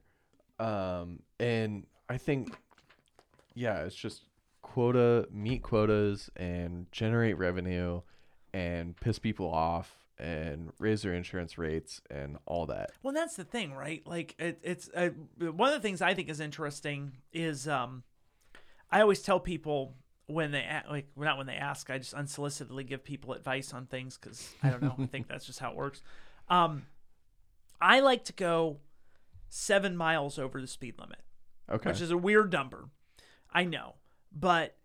Um, and I think, yeah, it's just quota, meet quotas, and generate revenue, and piss people off, and raise their insurance rates, and all that. Well, that's the thing, right? Like it, it's uh, one of the things I think is interesting is um, I always tell people when they like well, not when they ask, I just unsolicitedly give people advice on things because I don't know. I think that's just how it works. Um, I like to go seven miles over the speed limit, Okay. which is a weird number. I know, but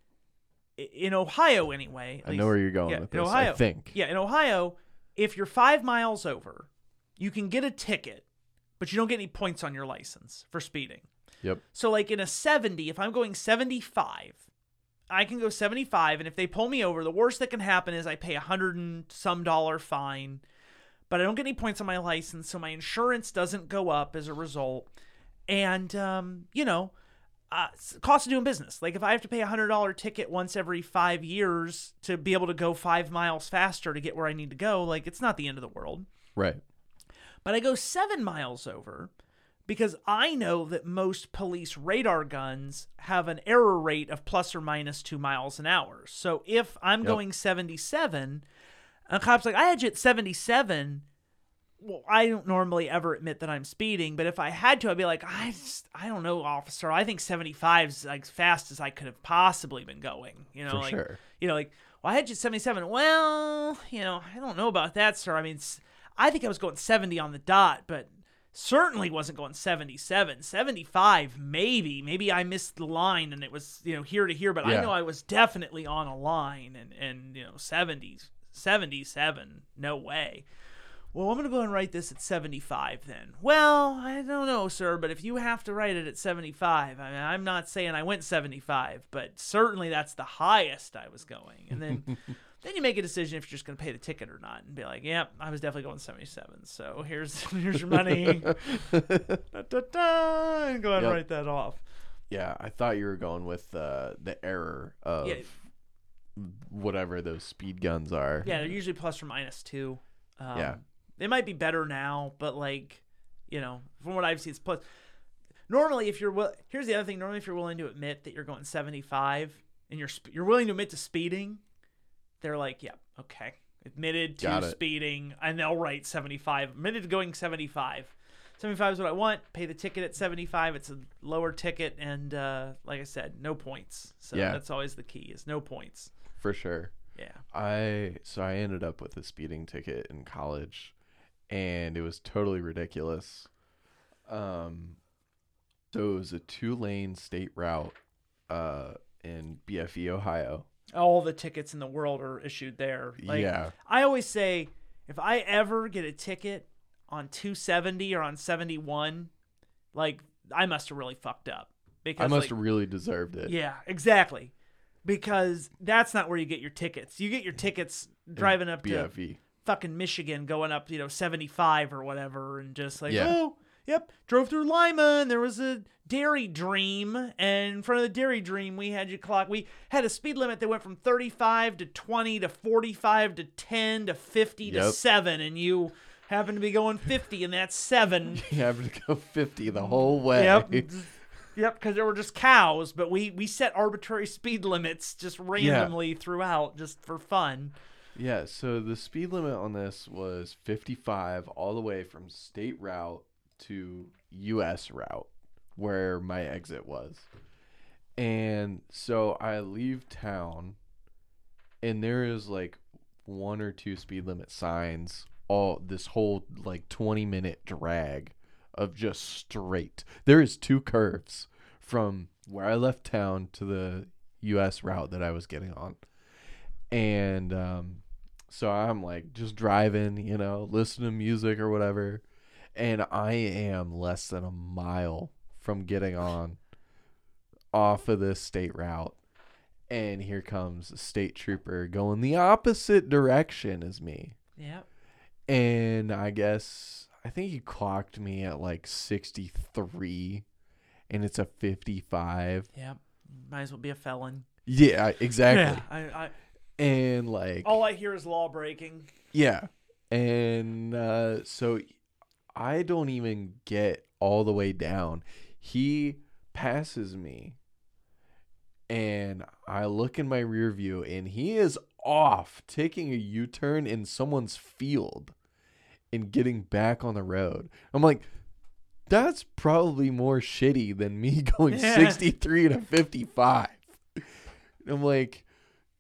in Ohio anyway, I least- know where you're going yeah, with in this. Ohio. I think. Yeah, in Ohio, if you're five miles over, you can get a ticket, but you don't get any points on your license for speeding. Yep. So, like in a 70, if I'm going 75, I can go 75, and if they pull me over, the worst that can happen is I pay a hundred and some dollar fine, but I don't get any points on my license, so my insurance doesn't go up as a result. And, um, you know, uh, cost of doing business. Like if I have to pay a hundred dollar ticket once every five years to be able to go five miles faster to get where I need to go, like it's not the end of the world. Right. But I go seven miles over because I know that most police radar guns have an error rate of plus or minus two miles an hour. So if I'm Yep. going 77, a cop's like, I had you at 77. Well, I don't normally ever admit that I'm speeding, but if I had to, I'd be like, I just, I don't know, officer. I think 75 is like fast as I could have possibly been going. You know, For like, sure. you know, like, well, I had you 77. Well, you know, I don't know about that, sir. I mean, I think I was going 70 on the dot, but certainly wasn't going 77. 75, maybe. Maybe I missed the line and it was, you know, here to here, but I know I was definitely on a line and, and you know, 70s, 77. No way. Well, I'm going to go ahead and write this at 75 then. Well, I don't know, sir, but if you have to write it at 75, I mean, I'm not saying I went 75, but certainly that's the highest I was going. And then then you make a decision if you're just going to pay the ticket or not and be like, "Yep, I was definitely going 77. So, here's here's your money." da, da, da, and go ahead and write that off. Yeah, I thought you were going with uh, the error of Yeah. whatever those speed guns are. Yeah, they're usually plus or minus 2. Um, Yeah. They might be better now, but like, you know, from what I've seen it's plus normally if you're will here's the other thing normally if you're willing to admit that you're going 75 and you're sp- you're willing to admit to speeding they're like yeah okay admitted to it. speeding and they'll write 75 admitted to going 75 75 is what i want pay the ticket at 75 it's a lower ticket and uh, like i said no points so Yeah. that's always the key is no points For sure. yeah I so I ended up with a speeding ticket in college and it was totally ridiculous. Um so it was a two lane state route uh in BFE, Ohio. all the tickets in the world are issued there like yeah. I always say if I ever get a ticket on 270 or on 71, like I must have really fucked up because I must like, have really deserved it. yeah, exactly. Because that's not where you get your tickets. You get your tickets in driving up to BFE. Fucking Michigan, going up, you know, 75 or whatever, and just like, Yeah. oh, yep, drove through Lima, and there was a Dairy Dream, and in front of the Dairy Dream, we had you clock. We had a speed limit that went from 35 to 20 to 45 to 10 to 50 to 7, and you happen to be going 50, and that's 7. You have to go 50 the whole way. Yep. Yep, because there were just cows, but we we set arbitrary speed limits just randomly throughout, just for fun. Yeah, so the speed limit on this was 55 all the way from state route to US route where my exit was. And so I leave town and there is like one or two speed limit signs all this whole like 20 minute drag of just straight. There is two curves from where I left town to the US route that I was getting on. And um so I'm like just driving, you know, listening to music or whatever. And I am less than a mile from getting on off of this state route, and here comes a state trooper going the opposite direction as me. Yep. And I guess I think he clocked me at like 63 and it's a 55. Yep. Might as well be a felon. Yeah, exactly. Yeah. I, I, And like all I hear is law breaking. yeah. And uh so I don't even get all the way down. He passes me and I look in my rear view and he is off taking a U-turn in someone's field and getting back on the road. I'm like that's probably more shitty than me going Yeah. 63 to 55. I'm like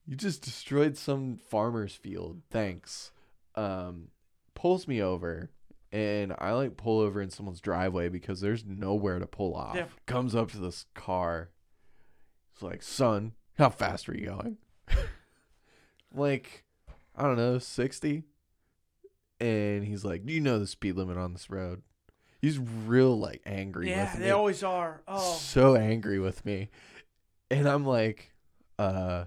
you just destroyed some farmer's field. Thanks. Um pulls me over and I like pull over in someone's driveway because there's nowhere to pull off. Yeah. Comes up to this car. He's like, "Son, how fast are you going?" like, I don't know, 60. And he's like, "Do you know the speed limit on this road?" He's real like angry Yeah, they me always are. Oh. so angry with me. And I'm like, uh,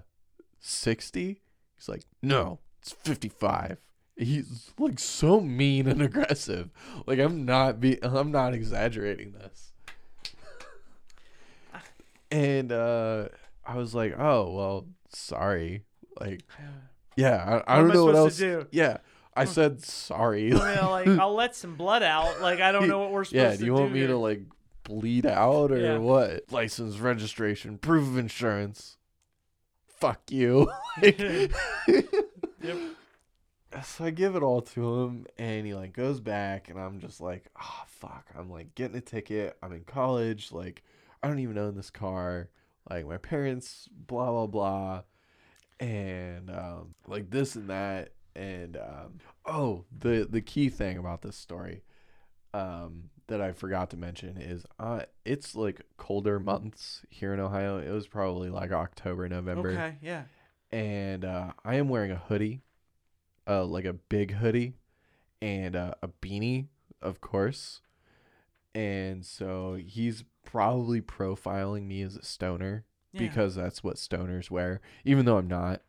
60? He's like, no, it's 55. He's like so mean and aggressive. Like I'm not be I'm not exaggerating this. And uh I was like, "Oh, well, sorry." Like yeah, I, I don't I know what else. to do? Yeah. I said sorry. Like I'll let some blood out. Like I don't know what we're supposed yeah, to do. Yeah, do you want me here. to like bleed out or Yeah. what? License, registration, proof of insurance. Fuck you. Like- Yep. So I give it all to him and he like goes back and I'm just like, oh fuck. I'm like getting a ticket. I'm in college. Like I don't even own this car. Like my parents, blah blah blah. And um like this and that. And um oh the the key thing about this story um that I forgot to mention is uh it's like colder months here in Ohio. It was probably like October, November Okay, yeah. and uh, I am wearing a hoodie, uh, like a big hoodie, and uh, a beanie, of course. And so he's probably profiling me as a stoner yeah. because that's what stoners wear, even though I'm not.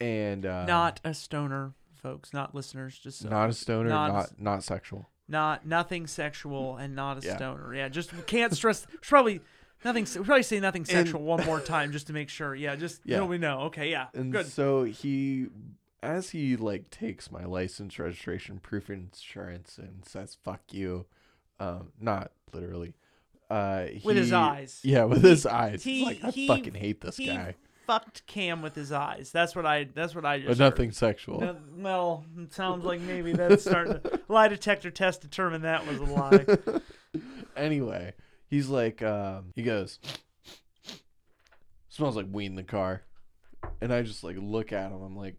And uh, not a stoner, folks, not listeners, just so- not a stoner, not not a not, sexual. Not nothing sexual and not a Yeah. stoner. Yeah, just can't stress. probably nothing. Should probably say nothing sexual one more time just to make sure. Yeah, just Yeah. yeah. we know. Okay, yeah, And good. so he, as he like takes my license, registration, proof, insurance, and says "fuck you," um, not literally, uh, With his eyes. Yeah, with his eyes. he- He's like, I he- fucking hate this he guy, Fucked Cam with his eyes. That's what I. That's what I just. but heard. nothing sexual. No- well, it sounds like maybe that's starting to lie detector test determined that was a lie. anyway, he's like, um, he goes, smells like weed in the car, and I just like look at him. I'm like,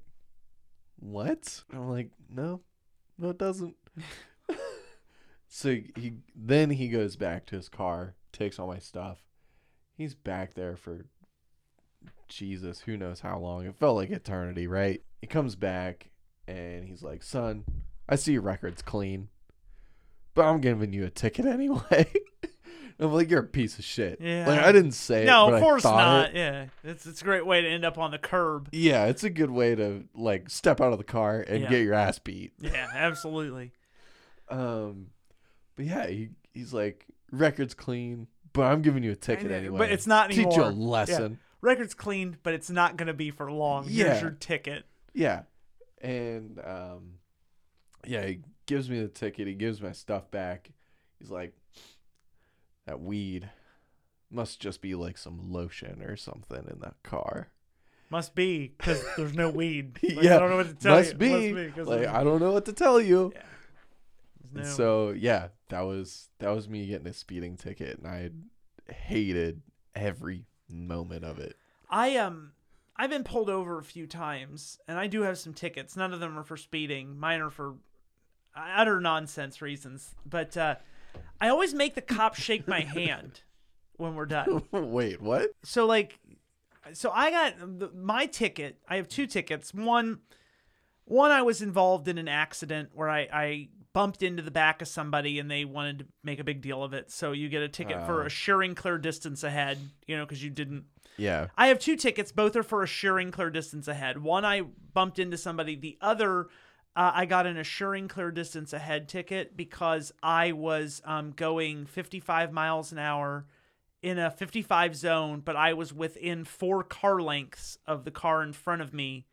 what? I'm like, no, no, it doesn't. so he then he goes back to his car, takes all my stuff. He's back there for Jesus, who knows how long. It felt like eternity, right? He comes back and he's like, "Son, I see your record's clean, but I'm giving you a ticket anyway." I'm like, "You're a piece of shit." Yeah. Like I didn't say it, no, of course not. it. Yeah, it's it's a great way to end up on the curb. Yeah, it's a good way to like step out of the car and Yeah. get your ass beat. Yeah, absolutely. Um, but yeah, he, he's like, "Record's clean, but I'm giving you a ticket anyway." but it's not Teach you a anymore. lesson. Record's clean, but it's not going to be for long. Yeah. Here's your ticket. Yeah. And um yeah, he gives me the ticket, he gives my stuff back. He's like that weed must just be like some lotion or something in that car. Must be because there's no weed. Like, yeah. I don't know what to tell must you. Be. Must be like I don't know what to tell you. Yeah. No- So yeah, that was that was me getting a speeding ticket and I hated every moment of it. I um I've been pulled over a few times and I do have some tickets. None of them are for speeding. Mine are for utter nonsense reasons. But uh I always make the cop shake my hand when we're done. Wait, what? So like so I got the, my ticket. I have two tickets. One one I was involved in an accident where I I bumped into the back of somebody and they wanted to make a big deal of it. So you get a ticket for Oh. assuring clear distance ahead, you know, because you didn't. Yeah. I have two tickets. Both are for assuring clear distance ahead. One, I bumped into somebody. The other, uh, I got an assuring clear distance ahead ticket because I was um, going 55 miles an hour in a 55 zone, but I was within four car lengths of the car in front of me.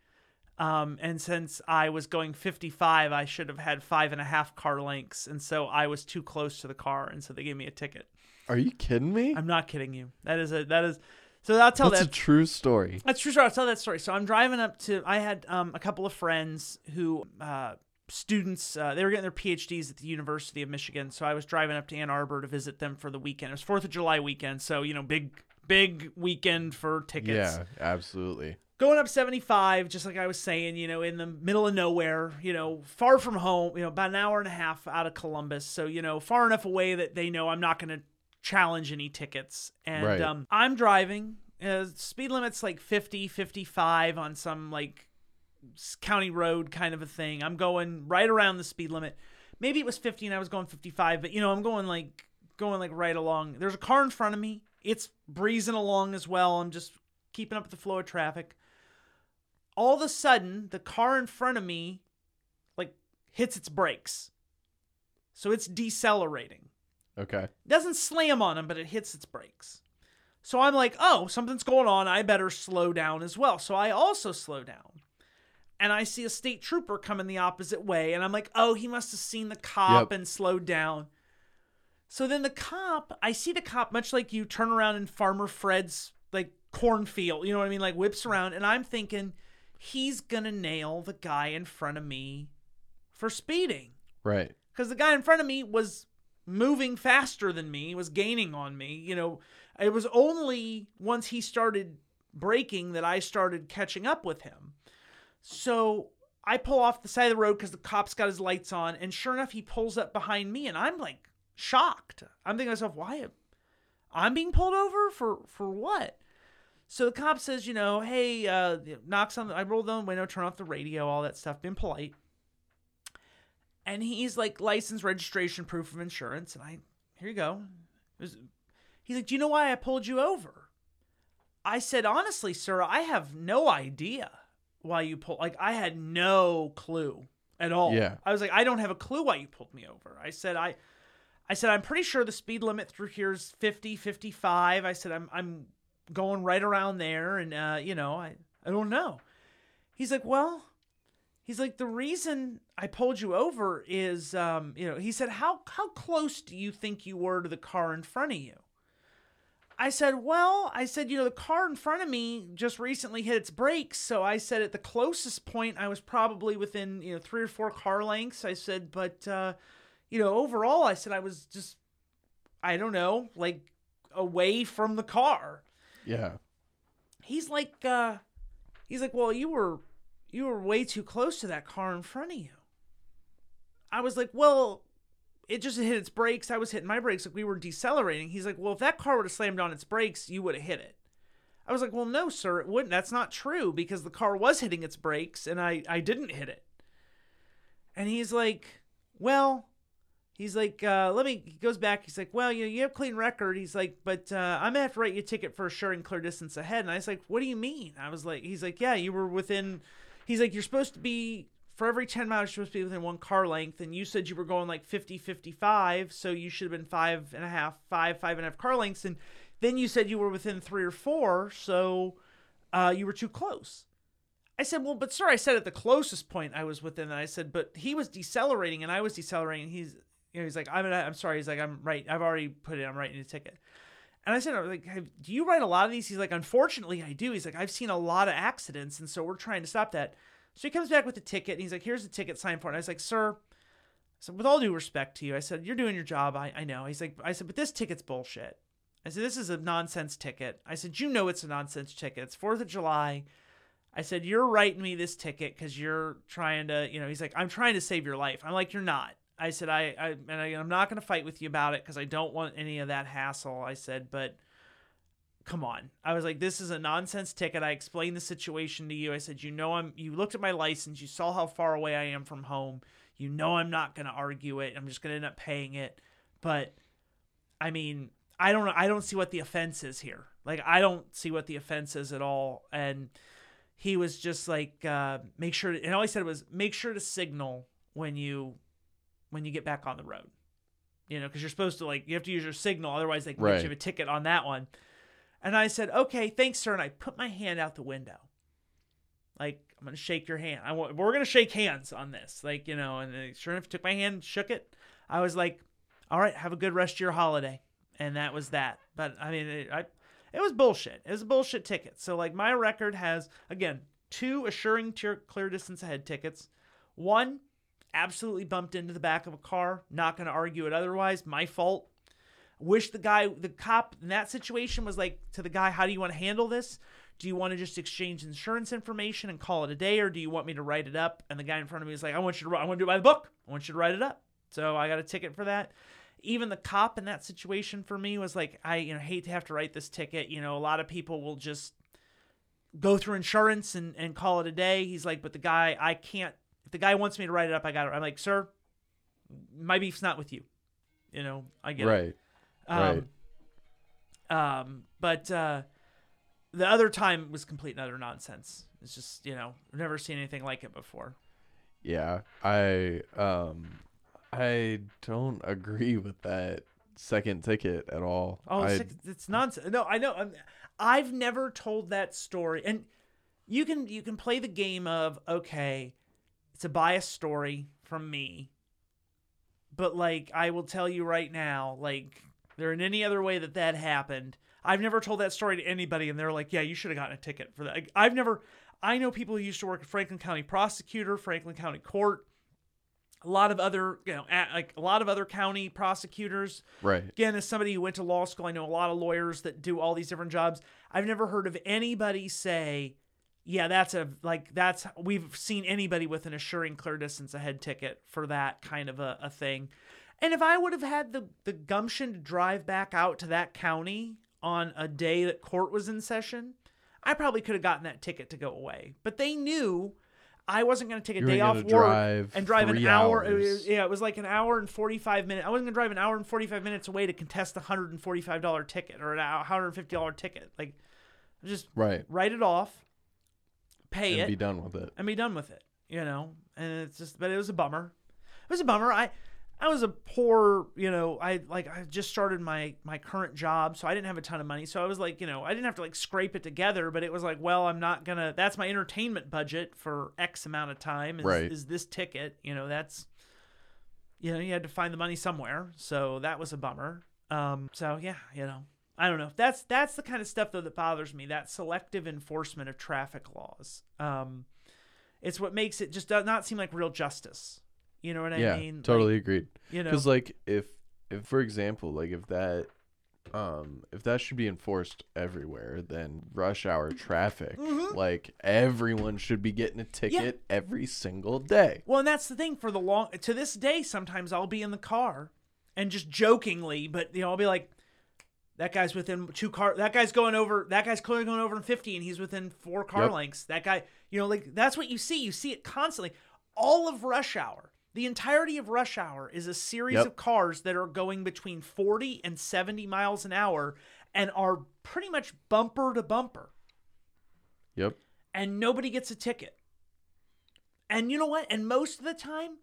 Um, and since I was going 55, I should have had five and a half car lengths. And so I was too close to the car. And so they gave me a ticket. Are you kidding me? I'm not kidding you. That is a, that is, so I'll tell That's that. a true story. That's true story. I'll tell that story. So I'm driving up to. I had um, a couple of friends who uh, students. Uh, they were getting their PhDs at the University of Michigan. So I was driving up to Ann Arbor to visit them for the weekend. It was Fourth of July weekend. So you know, big big weekend for tickets. Yeah, absolutely. Going up 75, just like I was saying, you know, in the middle of nowhere, you know, far from home, you know, about an hour and a half out of Columbus. So, you know, far enough away that they know I'm not going to challenge any tickets. And Right. um, I'm driving. Uh, speed limit's like 50, 55 on some like county road kind of a thing. I'm going right around the speed limit. Maybe it was 50 and I was going 55, but you know, I'm going like going like right along. There's a car in front of me. It's breezing along as well. I'm just keeping up with the flow of traffic. All of a sudden, the car in front of me like hits its brakes. So it's decelerating Okay. doesn't slam on him, but it hits its brakes. So I'm like, oh, something's going on. I better slow down as well. So I also slow down. And I see a state trooper coming the opposite way. And I'm like, oh, he must have seen the cop Yep. and slowed down. So then the cop, I see the cop, much like you turn around in Farmer Fred's like cornfield, you know what I mean? Like whips around. And I'm thinking, he's to nail the guy in front of me for speeding Right. because the guy in front of me was moving faster than me, was gaining on me. You know, it was only once he started braking that I started catching up with him. So I pull off the side of the road because the cop's got his lights on, and sure enough, he pulls up behind me, and I'm like shocked. I'm thinking to myself, why? am- I'm being pulled over for for what? So the cop says, you know, hey, uh, knocks on. The, I rolled down the window, turn off the radio, all that stuff, been polite. And he's like license registration proof of insurance. And i here you go. Was- he's like do you know why i pulled you over? I said honestly sir i have no idea why you pulled like i had no clue at all. Yeah. i was like i don't have a clue why you pulled me over. I said i i said i'm pretty sure the speed limit through here is 50 55 i said i'm i'm going right around there and uh you know i i don't know he's like well He's like, the reason I pulled you over is, um, you know, he said, how how close do you think you were to the car in front of you? I said, well, I said, you know, the car in front of me just recently hit its brakes, so I said at the closest point I was probably within, you know, three or four car lengths. I said, but, uh, you know, overall, I said I was just, I don't know, like away from the car Yeah. he's like uh he's like well you were you were way too close to that car in front of you. I was like well it just hit its brakes. I was hitting my brakes. Like we were decelerating. He's like well if that car would have slammed on its brakes you would have hit it. I was like well no sir it wouldn't. That's not true because the car was hitting its brakes and i i didn't hit it. And he's like well He's like, uh, let me. He goes back. He's like, well, you know, you have clean record. He's like, but uh, I'm gonna have to write you a ticket for assuring clear distance ahead. And I was like, what do you mean? I was like, he's like, yeah, you were within. He's like, you're supposed to be for every 10 miles, you're supposed to be within one car length, and you said you were going like 50, 55, so you should have been five and a half, five, five and a half car lengths, and then you said you were within three or four, so uh, you were too close. I said, well, but sir, I said at the closest point I was within. I said, but he was decelerating and I was decelerating. He's, you know, he's like, I'm, I'm sorry. He's like, I'm right. I've already put it. I'm writing a ticket. And I said, I was like, have, do you write a lot of these? He's like, unfortunately, I do. He's like, I've seen a lot of accidents, and so we're trying to stop that. So he comes back with the ticket, and he's like, here's the ticket, sign for it. And I was like, sir, so with all due respect to you, I said, you're doing your job. I, I know. He's like, I said, but this ticket's bullshit. I said, this is a nonsense ticket. I said, you know it's a nonsense ticket. It's 4th of July. I said, you're writing me this ticket because you're trying to, you know, he's like, I'm trying to save your life. I'm like, you're not. I said, I, I and I, I'm not going to fight with you about it because I don't want any of that hassle. I said, but come on. I was like, this is a nonsense ticket. I explained the situation to you. I said, you know, I'm, you looked at my license. You saw how far away I am from home. You know I'm not going to argue it. I'm just going to end up paying it. But I mean, I don't know. I don't see what the offense is here. Like I don't see what the offense is at all. And he was just like, uh, make sure. To, and all he said was, make sure to signal when you when you get back on the road. You know, because you're supposed to like you have to use your signal, otherwise they can Right. get you a ticket on that one. And I said, okay, thanks, sir. And I put my hand out the window. Like, I'm going to shake your hand. I want, we're going to shake hands on this. Like, you know, and sure enough, took my hand, shook it. I was like, all right, have a good rest of your holiday. And that was that. But I mean, it, I, it was bullshit. It was a bullshit ticket. So, like, my record has, again, two assuring tier, clear distance ahead tickets. One, absolutely bumped into the back of a car. Not going to argue it otherwise. My fault. Wish the guy the cop in that situation was like to the guy how do you want to handle this? Do you want to just exchange insurance information and call it a day or do you want me to write it up? And the guy in front of me is like i want you to i want to do it by the book. I want you to write it up. So i got a ticket for that. Even the cop in that situation for me was like i you know hate to have to write this ticket. You know a lot of people will just go through insurance and, and call it a day. He's like but the guy i can't the guy wants me to write it up i got it i'm like sir my beef's not with you you know i get it Right. Right. um, um, but uh, the other time was complete and utter nonsense. It's just you know I've never seen anything like it before. Yeah. I um I don't agree with that second ticket at all. Oh, I, it's, it's nonsense. No, I know. I'm, I've never told that story, and you can you can play the game of okay, it's a biased story from me, but like I will tell you right now, like there in any other way that that happened. I've never told that story to anybody, and they're like, "Yeah, you should have gotten a ticket for that." I've never. I know people who used to work at Franklin County prosecutor, Franklin County court, a lot of other, you know, like a lot of other county prosecutors right. again, as somebody who went to law school, I know a lot of lawyers that do all these different jobs. I've never heard of anybody say, yeah, that's a like that's we've seen anybody with an assuring clear distance ahead ticket for that kind of a, a thing. And if I would have had the, the gumption to drive back out to that county on a day that court was in session, I probably could have gotten that ticket to go away. But they knew I wasn't going to take a You day off work and drive an hour. it hours. was- yeah, it was like an hour and 45 minutes. I wasn't going to drive an hour and 45 minutes away to contest a $145 ticket or an $150 ticket. Like, just Right. write it off, pay And it, be done with it. and be done with it. You know, and it's just, but it was a bummer. It was a bummer. I, I was a poor, you know, I like I just started my my current job, so I didn't have a ton of money. So I was like, you know, I didn't have to like scrape it together, but it was like, well, I'm not gonna. That's my entertainment budget for X amount of time. Is, Right. is this ticket? You know, that's, you know, you had to find the money somewhere. So that was a bummer. Um. So yeah, you know, I don't know. That's that's the kind of stuff though that bothers me. That selective enforcement of traffic laws. Um, it's what makes it just does not seem like real justice. You know what I yeah. mean? Like, totally agreed. you know, Because like if if for example like if that um if that should be enforced everywhere then rush hour traffic Mm-hmm. like everyone should be getting a ticket every single day. Well, and that's the thing for the long to this day. Sometimes I'll be in the car and just jokingly, but you know, I'll be like, "That guy's within two car. That guy's going over. That guy's clearly going over in fifty, and he's within four car Yep. lengths. That guy, you know, like that's what you see. You see it constantly. All of rush hour, the entirety of rush hour is a series Yep. of cars that are going between forty and seventy miles an hour, and are pretty much bumper to bumper Yep. and nobody gets a ticket. And you know what? And most of the time,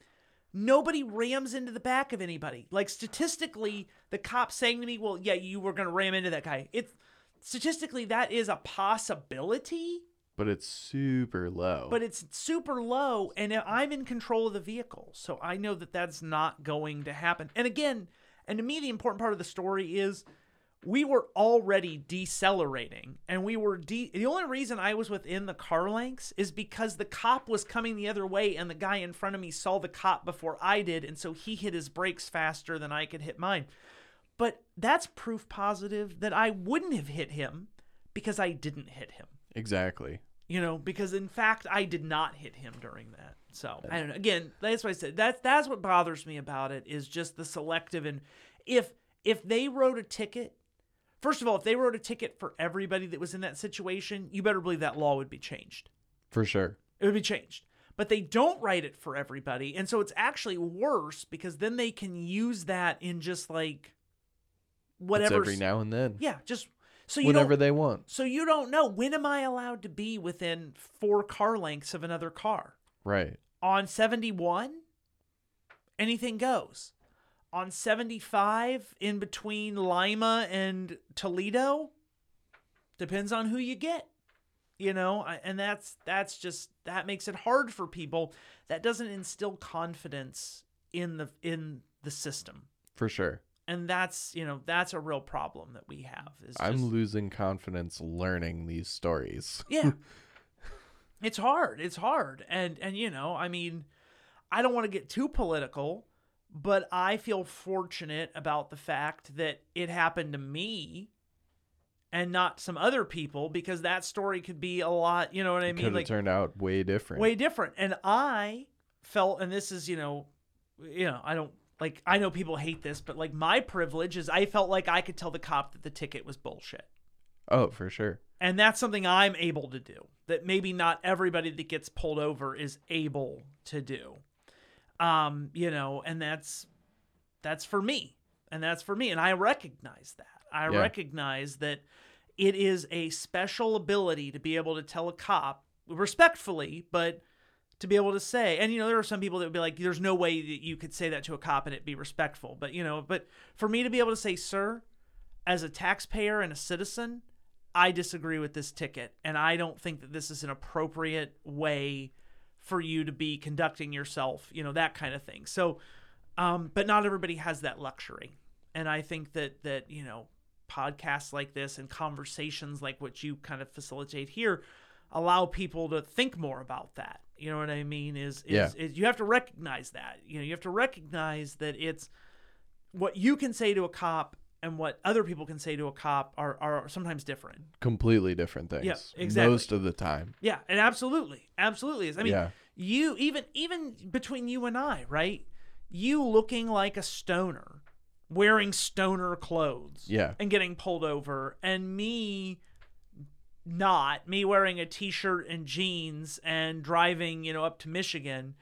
nobody rams into the back of anybody. Like statistically, the cop saying to me, "Well, yeah, you were going to ram into that guy." It's statistically that is a possibility, But it's super low. but it's super low and I'm in control of the vehicle. So I know that that's not going to happen. And again, and to me the important part of the story is we were already decelerating and we were de- the only reason I was within the car lengths is because the cop was coming the other way and the guy in front of me saw the cop before I did and so he hit his brakes faster than I could hit mine. But that's proof positive that I wouldn't have hit him because I didn't hit him. Exactly. you know because in fact i did not hit him during that. So i don't know. Again that's what i said. That's that's what bothers me about it is just the selective and if if they wrote a ticket first of all if they wrote a ticket for everybody that was in that situation you better believe that law would be changed For sure. it would be changed but they don't write it for everybody. And so it's actually worse because then they can use that in just like It's whatever. every now and then. yeah, just so you whenever they want. so you don't know when am I allowed to be within four car lengths of another car Right. on seventy one. Anything goes. On seventy five, in between Lima and Toledo, depends on who you get you know I- and that's that's just that makes it hard for people. That doesn't instill confidence in the in the system. For sure. and that's you know that's a real problem that we have is I'm just- losing confidence learning these stories. yeah. It's hard. It's hard. And and you know i mean i don't want to get too political but i feel fortunate about the fact that it happened to me and not some other people because that story could be a lot you know what i Could mean have like turned out way different. way different. And I felt, and this is, you know, you know, I don't like. I know people hate this, but like my privilege is, I felt like I could tell the cop that the ticket was bullshit, Oh, for sure. and that's something I'm able to do. That maybe not everybody that gets pulled over is able to do. Um, you know, and that's that's for me, and that's for me, and I recognize that. I Yeah. recognize that it is a special ability to be able to tell a cop respectfully, but to be able to say, and you know, there are some people that would be like, there's no way that you could say that to a cop and it be respectful. But you know, but for me to be able to say, sir, as a taxpayer and a citizen, I disagree with this ticket, and I don't think that this is an appropriate way for you to be conducting yourself, you know, that kind of thing. So, um, but not everybody has that luxury, and I think that that you know, podcasts like this and conversations like what you kind of facilitate here allow people to think more about that. You know what I mean? Is is, Yeah. is you have to recognize that. You know, you have to recognize that it's what you can say to a cop and what other people can say to a cop are, are sometimes different. Completely different things. Yeah, exactly. Most of the time. Yeah, and absolutely, absolutely is. I mean, Yeah. you even even between you and I, right? You looking like a stoner, wearing stoner clothes, Yeah. and getting pulled over, and me not me wearing a t-shirt and jeans and driving, you know, up to Michigan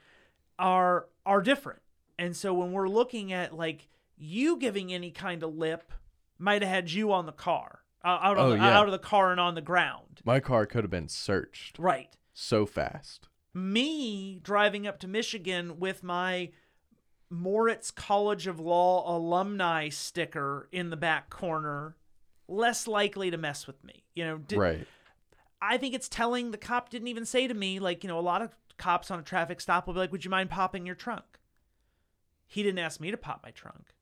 are are different. And so when we're looking at like you giving any kind of lip might have had you on the car. Uh, out, Oh, the, yeah. out of the car and on the ground. My car could have been searched Right. so fast. me driving up to Michigan with my Moritz College of Law alumni sticker in the back corner, less likely to mess with me. You know, di- right. I think it's telling the cop didn't even say to me, like, you know, a lot of cops on a traffic stop will be like, Would you mind popping your trunk? He didn't ask me to pop my trunk.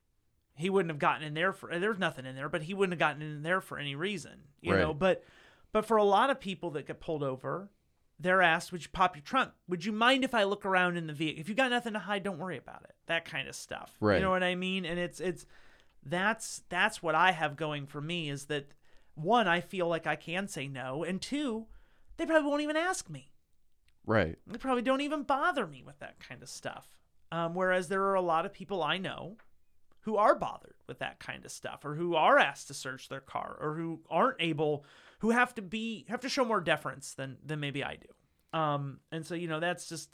He wouldn't have gotten in there for there's nothing in there, but he wouldn't have gotten in there for any reason. You know, but but for a lot of people that get pulled over, they're asked, Would you pop your trunk? Would you mind if I look around in the vehicle? If you got nothing to hide, don't worry about it. That kind of stuff. right? You know what I mean? And it's it's that's that's what I have going for me is that one, I feel like I can say no, and two, they probably won't even ask me. Right. They probably don't even bother me with that kind of stuff. Um, whereas there are a lot of people I know who are bothered with that kind of stuff, or who are asked to search their car, or who aren't able, who have to be have to show more deference than than maybe I do. Um, and so you know that's just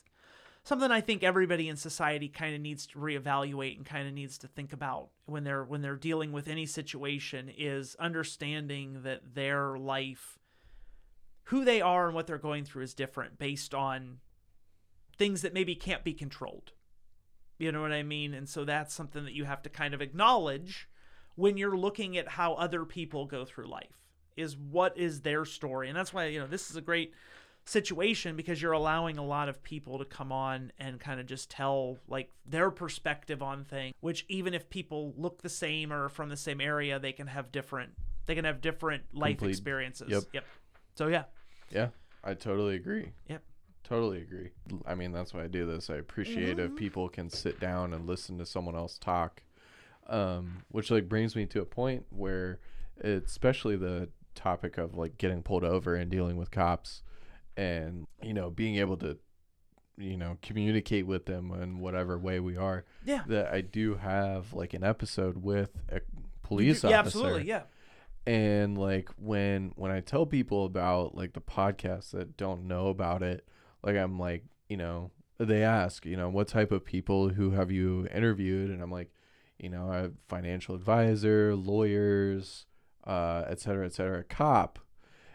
something I think everybody in society kind of needs to reevaluate and kind of needs to think about when they're when they're dealing with any situation is understanding that their life who they are and what they're going through is different based on things that maybe can't be controlled. You know what I mean? And so that's something that you have to kind of acknowledge when you're looking at how other people go through life is what is their story. And that's why, you know, this is a great situation because you're allowing a lot of people to come on and kind of just tell like their perspective on things, which even if people look the same or from the same area, they can have different they can have different life Complete- experiences. yep. Yep. So yeah. Yeah. I totally agree. Yep. Totally agree. I mean, that's why I do this. I appreciate Mm-hmm. if people can sit down and listen to someone else talk. Um, which like brings me to a point where it's especially the topic of like getting pulled over and dealing with cops and you know being able to you know communicate with them in whatever way we are Yeah. that I do have like an episode with a police yeah, officer Yeah, absolutely. Yeah. and like when when i tell people about like the podcast that don't know about it like i'm like you know, they ask, you know, what type of people who have you interviewed? And I'm like, you know, I have financial advisor, lawyers, uh, et cetera, et cetera, cop.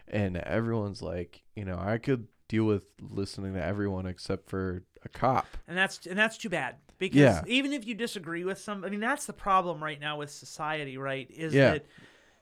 And everyone's like, you know, I could deal with listening to everyone except for a cop. and that's and that's too bad because Yeah. even if you disagree with some, I mean, that's the problem right now with society, right? Is Yeah. that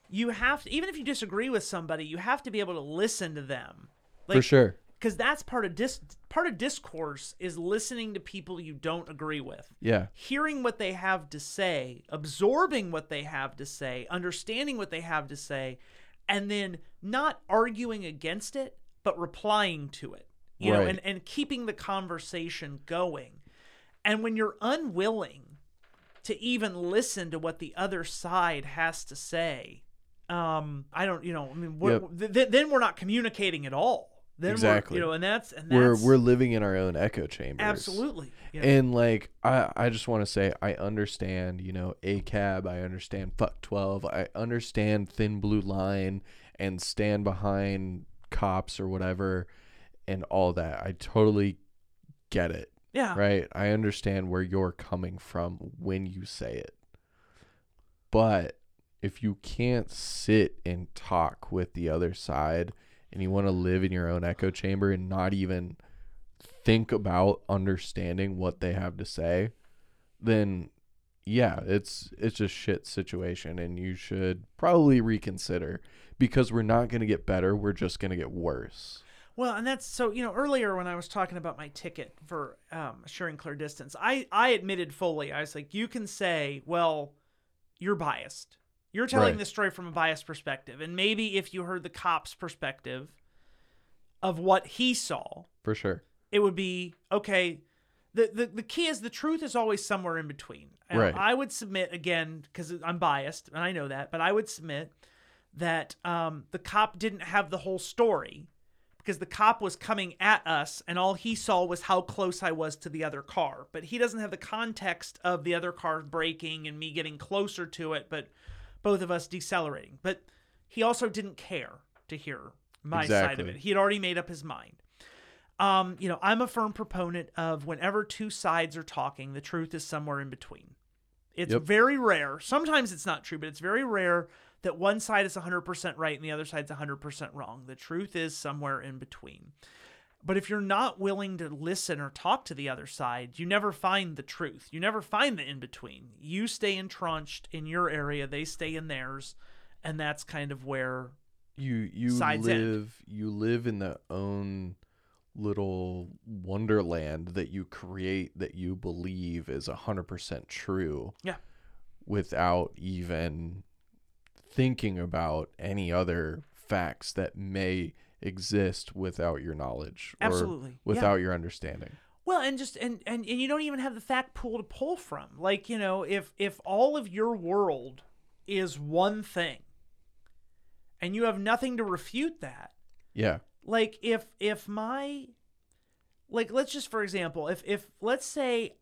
you have to, even if you disagree with somebody, you have to be able to listen to them. for sure. Because that's part of dis part of discourse is listening to people you don't agree with. Yeah. hearing what they have to say absorbing what they have to say understanding what they have to say and then not arguing against it but replying to it you know and, and keeping the conversation going. And when you're unwilling to even listen to what the other side has to say um i don't you know i mean we're, th- th- then we're not communicating at all then Exactly. we're, you know and that's and We're we're living in our own echo chambers. absolutely know. And like I I just want to say I understand, you know, ACAB, I understand fuck 12, I understand thin blue line and stand behind cops or whatever and all that. I totally get it. yeah Right? I understand where you're coming from when you say it. But if you can't sit and talk with the other side and you want to live in your own echo chamber and not even think about understanding what they have to say, then yeah, it's it's a shit situation and you should probably reconsider because we're not going to get better, we're just going to get worse. Well, and that's so you know earlier when I was talking about my ticket for um, assuring clear distance, I I admitted fully I was like, you can say, well, you're biased. You're telling Right. this story from a biased perspective, and maybe if you heard the cop's perspective of what he saw, For sure. it would be okay. The, the, the key is the truth is always somewhere in between. And Right. I would submit again because I'm biased and I know that, but I would submit that um, the cop didn't have the whole story because the cop was coming at us and all he saw was how close I was to the other car. But he doesn't have the context of the other car braking and me getting closer to it, but both of us decelerating. But he also didn't care to hear my side of it. He had already made up his mind. Um, you know, I'm a firm proponent of whenever two sides are talking, the truth is somewhere in between. It's Yep. very rare. Sometimes it's not true, but it's very rare that one side is 100% right and the other side's 100% wrong. The truth is somewhere in between. But if you're not willing to listen or talk to the other side, you never find the truth. You never find the in between. You stay entrenched in your area, they stay in theirs, and that's kind of where you you Sides end. live you live in the own little wonderland that you create that you believe is 100% true Yeah. without even thinking about any other facts that may exist without your knowledge or Absolutely. Yeah. without your understanding Well, and just and, and and you don't even have the fact pool to pull from. Like, you know, if if all of your world is one thing and you have nothing to refute that, yeah like if if my like let's just for example, if if let's say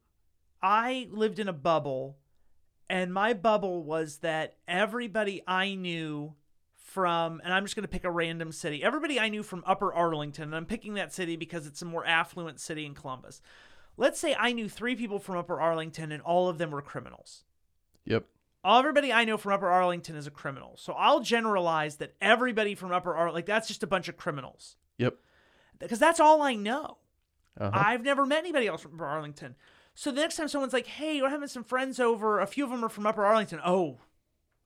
I lived in a bubble and my bubble was that everybody I knew from and I'm just going to pick a random city. Everybody I knew from Upper Arlington, and I'm picking that city because it's a more affluent city in Columbus. Let's say I knew 3 people from Upper Arlington and all of them were criminals. yep All Everybody I know from Upper Arlington is a criminal. So I'll generalize that everybody from Upper Arlington like that's just a bunch of criminals yep because that's all I know. uh-huh. I've never met anybody else from Upper Arlington. So the next time someone's like, "Hey, we're having some friends over. A few of them are from Upper Arlington." Oh,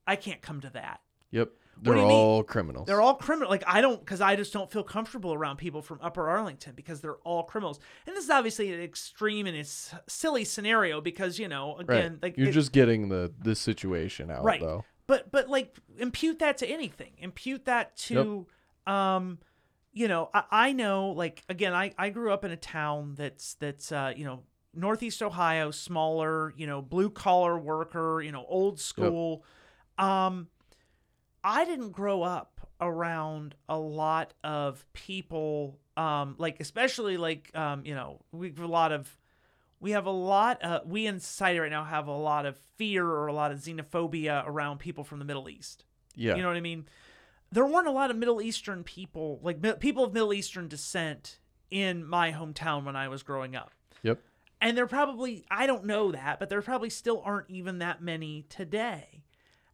I can't come to that. yep they're you mean? all criminals. They're all criminal. Like I don't, because I just don't feel comfortable around people from Upper Arlington because they're all criminals. And this is obviously an extreme and it's silly scenario because you know, right. again, like you're it- just getting the the situation out right. though. But but like impute that to anything. Impute that to um you know I, I know like again I, I grew up in a town that's that's uh you know northeast ohio smaller you know blue collar worker you know old school. Um i didn't grow up around a lot of people um like especially like um you know we have a lot of we have a lot uh, we in society right now have a lot of fear or a lot of xenophobia around people from the middle east yeah you know what i mean there weren't a lot of middle eastern people like people of middle eastern descent in my hometown when I was growing up. Yep. And there probably, I don't know that, but there probably still aren't even that many today.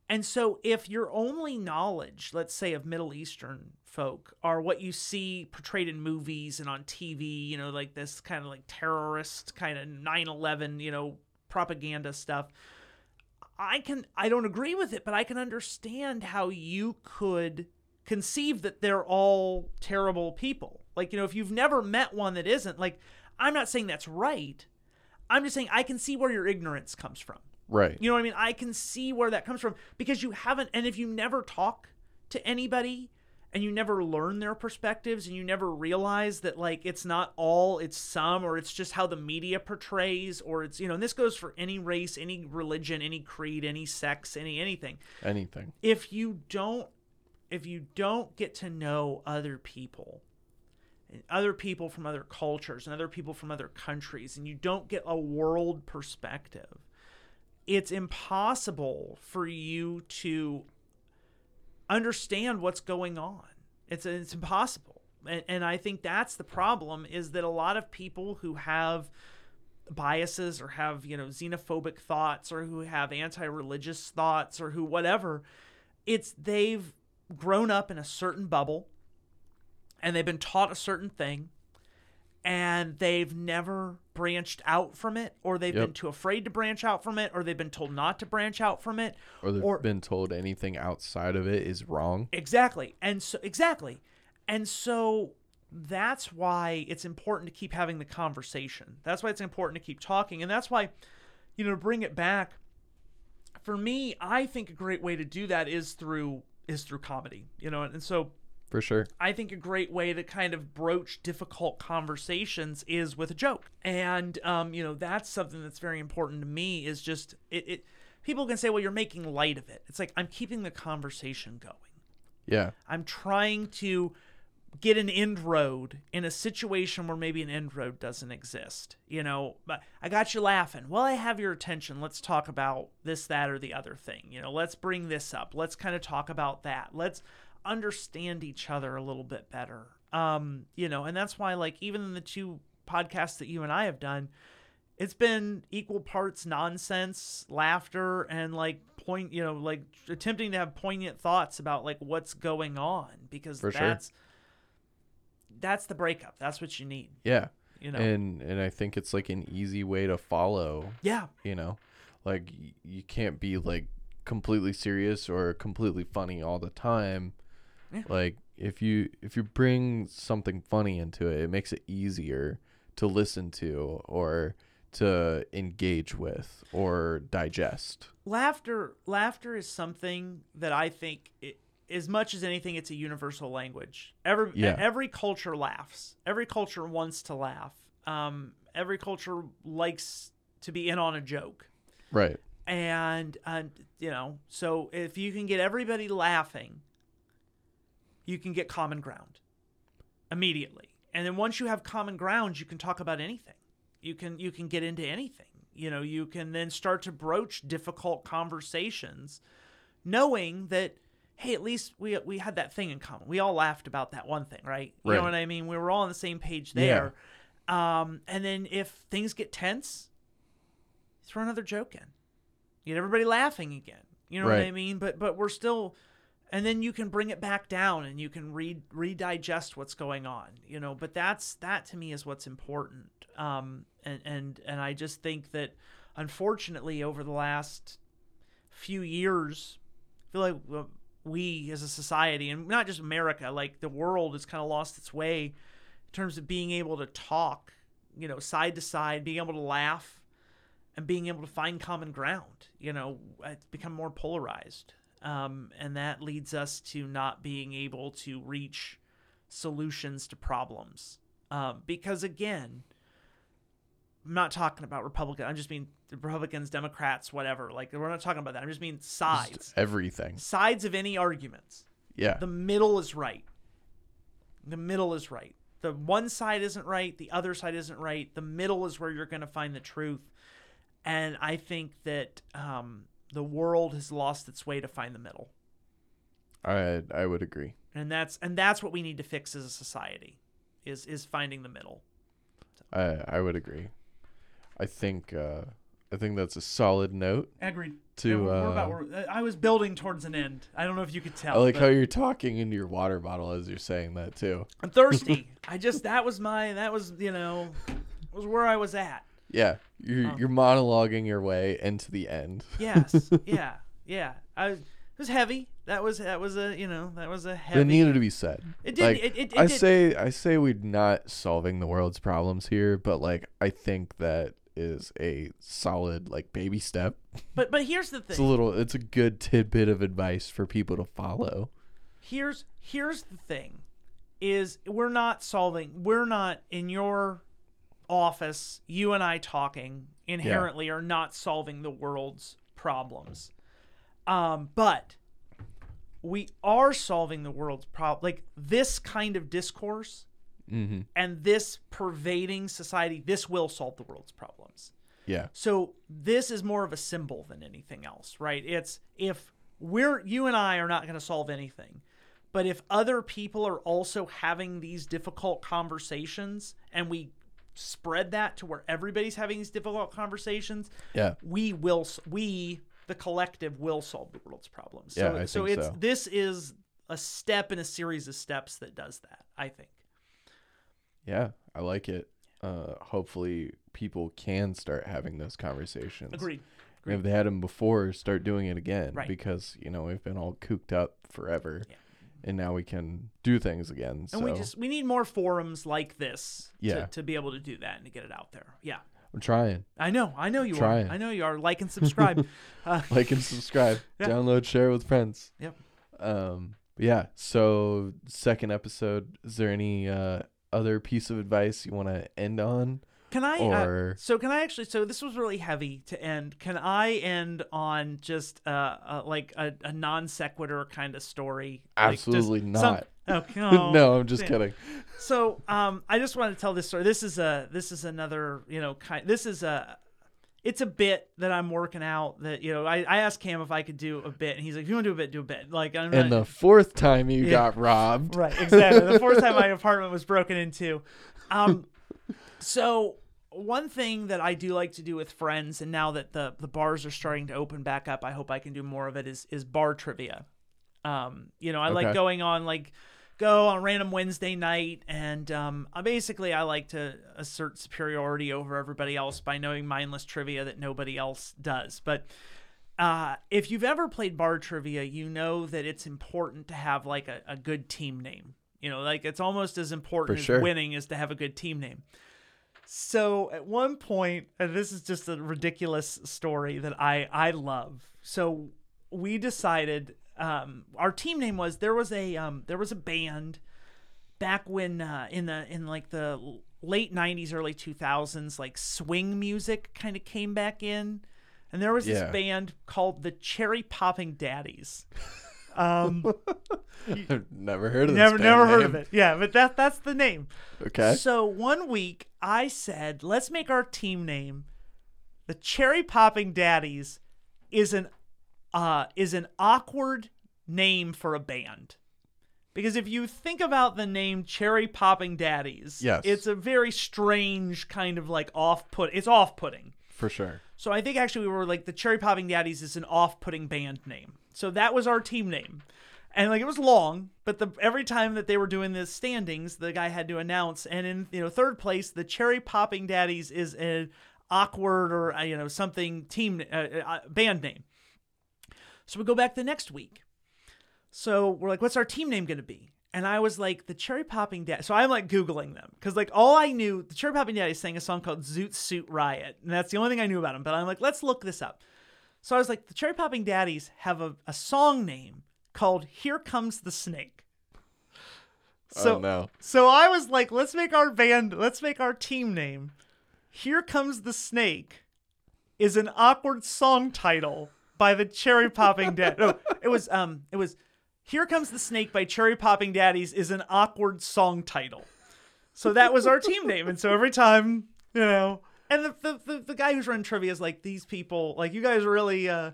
And so if your only knowledge, let's say, of Middle Eastern folk are what you see portrayed in movies and on TV, you know, like this kind of like terrorist kind of 9 11, you know, propaganda stuff. I can, I don't agree with it, but I can understand how you could conceive that they're all terrible people. Like, you know, if you've never met one that isn't, like, I'm not saying that's right. I'm just saying I can see where your ignorance comes from. Right. You know what I mean? I can see where that comes from because you haven't, and if you never talk to anybody and you never learn their perspectives and you never realize that, like, it's not all, it's some, or it's just how the media portrays, or it's, you know, and this goes for any race, any religion, any creed, any sex, any anything. Anything. If you don't, if you don't get to know other people, and other people from other cultures and other people from other countries, and you don't get a world perspective, it's impossible for you to understand what's going on. It's it's impossible. And, and I think that's the problem is that a lot of people who have biases or have, you know, xenophobic thoughts or who have anti-religious thoughts or who whatever, it's they've grown up in a certain bubble and they've been taught a certain thing and they've never branched out from it or they've Yep. been too afraid to branch out from it or they've been told not to branch out from it Or they've Or- been told anything outside of it is wrong. Exactly. And so exactly. And so that's why it's important to keep having the conversation. That's why it's important to keep talking. And that's why, you know, to bring it back, for me, I think a great way to do that is through is through comedy. You know, and so For sure. I think a great way to kind of broach difficult conversations is with a joke. And um, you know, that's something that's very important to me is just it, it people can say, well, you're making light of it. It's like I'm keeping the conversation going. Yeah. I'm trying to get an end road in a situation where maybe an end road doesn't exist. You know, but I got you laughing. Well, I have your attention. Let's talk about this, that, or the other thing. You know, let's bring this up. Let's kind of talk about that. Let's understand each other a little bit better. Um, you know, and that's why, like, even in the two podcasts that you and I have done, it's been equal parts nonsense, laughter, and like point, you know, like attempting to have poignant thoughts about like what's going on because For sure. that's that's the breakup. That's what you need, Yeah. you know. And and I think it's like an easy way to follow, yeah, you know. Like you can't be like completely serious or completely funny all the time. Yeah. Like if you if you bring something funny into it, it makes it easier to listen to or to engage with or digest. laughter laughter is something that I think it, as much as anything it's a universal language. Every Yeah. every culture laughs. Every culture wants to laugh. Um, every culture likes to be in on a joke. Right. and and you know so if you can get everybody laughing you can get common ground immediately. And then once you have common ground you can talk about anything. You can you can get into anything. You know you can then start to broach difficult conversations knowing that hey at least we we had that thing in common. We all laughed about that one thing right? You know what i mean? We were all on the same page there. Um and then if things get tense throw another joke in. Get everybody laughing again. You know what i mean? But but we're still and then you can bring it back down and you can re redigest what's going on you know but that's that to me is what's important um and and and i just think that unfortunately over the last few years i feel like we as a society and not just america like the world has kind of lost its way in terms of being able to talk you know side to side being able to laugh and being able to find common ground. You know, it's become more polarized. Um, and that leads us to not being able to reach solutions to problems. Um, because again, I'm not talking about Republican. I'm just mean Republicans, Democrats, whatever. Like we're not talking about that. I'm just mean sides, Just everything. sides of any arguments. Yeah. The middle is right. The middle is right. The one side isn't right. The other side isn't right. The middle is where you're going to find the truth. And I think that um, the world has lost its way to find the middle, I I would agree. and that's and that's what we need to fix as a society. is is finding the middle. I I would agree. I think uh, I think that's a solid note Agreed. to. we're, we're uh, about, we're, I was building towards an end. I don't know if you could tell. I like how you're talking into your water bottle as you're saying that too. I'm thirsty. I just that was my that was you know was where I was at. Yeah, you're Oh. you're monologuing your way into the end. Yes. yeah. Yeah. I was, it was heavy. That was that was a you know that was a heavy. needed to be said. It did. Like, it, it, it I did. say I say we're not solving the world's problems here, but like I think that is a solid like baby step. But but here's the thing. It's a little it's a good tidbit of advice for people to follow. Here's here's the thing, is we're not solving. We're not in your office. You and I talking inherently are not solving the world's problems. Um, but we are solving the world's problem. Like this kind of discourse Mm-hmm. and this pervading society. This will solve the world's problems. Yeah. So this is more of a symbol than anything else, right? It's if we're you and I are not going to solve anything, but if other people are also having these difficult conversations and we spread that to where everybody's having these difficult conversations, Yeah. we will we the collective will solve the world's problems. So Yeah, I so think it's so. this is a step in a series of steps that does that, I think. Yeah, I like it. Uh, hopefully, people can start having those conversations. Agreed. And if they had them before, start doing it again. Right. Because you know we've been all cooped up forever, Yeah. And now we can do things again. So And we just we need more forums like this Yeah. to, to be able to do that and to get it out there. Yeah. I'm trying. I know, I know you Trying. are. I know you are. Like and subscribe. uh, Like and subscribe. Yeah. Download, share with friends. Yep. Um. Yeah. So second episode. Is there any uh, other piece of advice you want to end on? Can I? uh, so can I actually? So this was really heavy to end. Can I end on just uh, uh like a, a non sequitur kind of story? Absolutely some- not. okay. oh, no, I'm just kidding. So um, I just want to tell this story. This is a this is another you know kind. This is a it's a bit that I'm working out. That you know I, I asked Cam if I could do a bit, and he's like, "If you want to do a bit, do a bit." Like I'm And not, the fourth time you Yeah. got robbed. Right, exactly. the fourth time my apartment was broken into. Um, so one thing that I do like to do with friends, and now that the the bars are starting to open back up, I hope I can do more of it. Is is bar trivia. Um, you know, I like Okay. going on like go on a random Wednesday night, and um, I basically I like to assert superiority over everybody else by knowing mindless trivia that nobody else does, but. Uh, if you've ever played bar trivia, you know that it's important to have like a, a good team name. You know, like it's almost as important For as sure. winning is to have a good team name. So at one point, and this is just a ridiculous story that I I love. So we decided um, our team name was there was a um, there was a band back when uh, in the in like the late 90s early 2000s like swing music kind of came back in and there was Yeah. this band called the Cherry Popping Daddies. Um, I've never heard of this. never, never heard of it. Yeah, but that that's the name. Okay. So one week I said, let's make our team name the Cherry Popping Daddies is an uh is an awkward name for a band. Because if you think about the name Cherry Popping Daddies, Yes. it's a very strange kind of like off put it's off putting. For sure. So I think actually we were like the Cherry Popping Daddies is an off-putting band name. So that was our team name. And like it was long, but the every time that they were doing the standings, the guy had to announce. And in you know third place, the Cherry Popping Daddies is an awkward or uh, you know something team uh, uh, band name. So we go back the next week. So we're like, what's our team name going to be? And I was like, the Cherry Popping Dad. So I'm like Googling them because, like, all I knew, the Cherry Popping Daddies sang a song called Zoot Suit Riot. And that's the only thing I knew about them. But I'm like, let's look this up. So I was like, the Cherry Popping Daddies have a, a song name called Here Comes the Snake. So, oh no. so I was like, let's make our band, let's make our team name. Here Comes the Snake is an awkward song title by the Cherry Popping Dad. No, it was um it was Here Comes the Snake by Cherry Popping Daddies is an awkward song title. So that was our team name. And so every time, you know, and the the, the, the guy who's running trivia is like, these people, like you guys really uh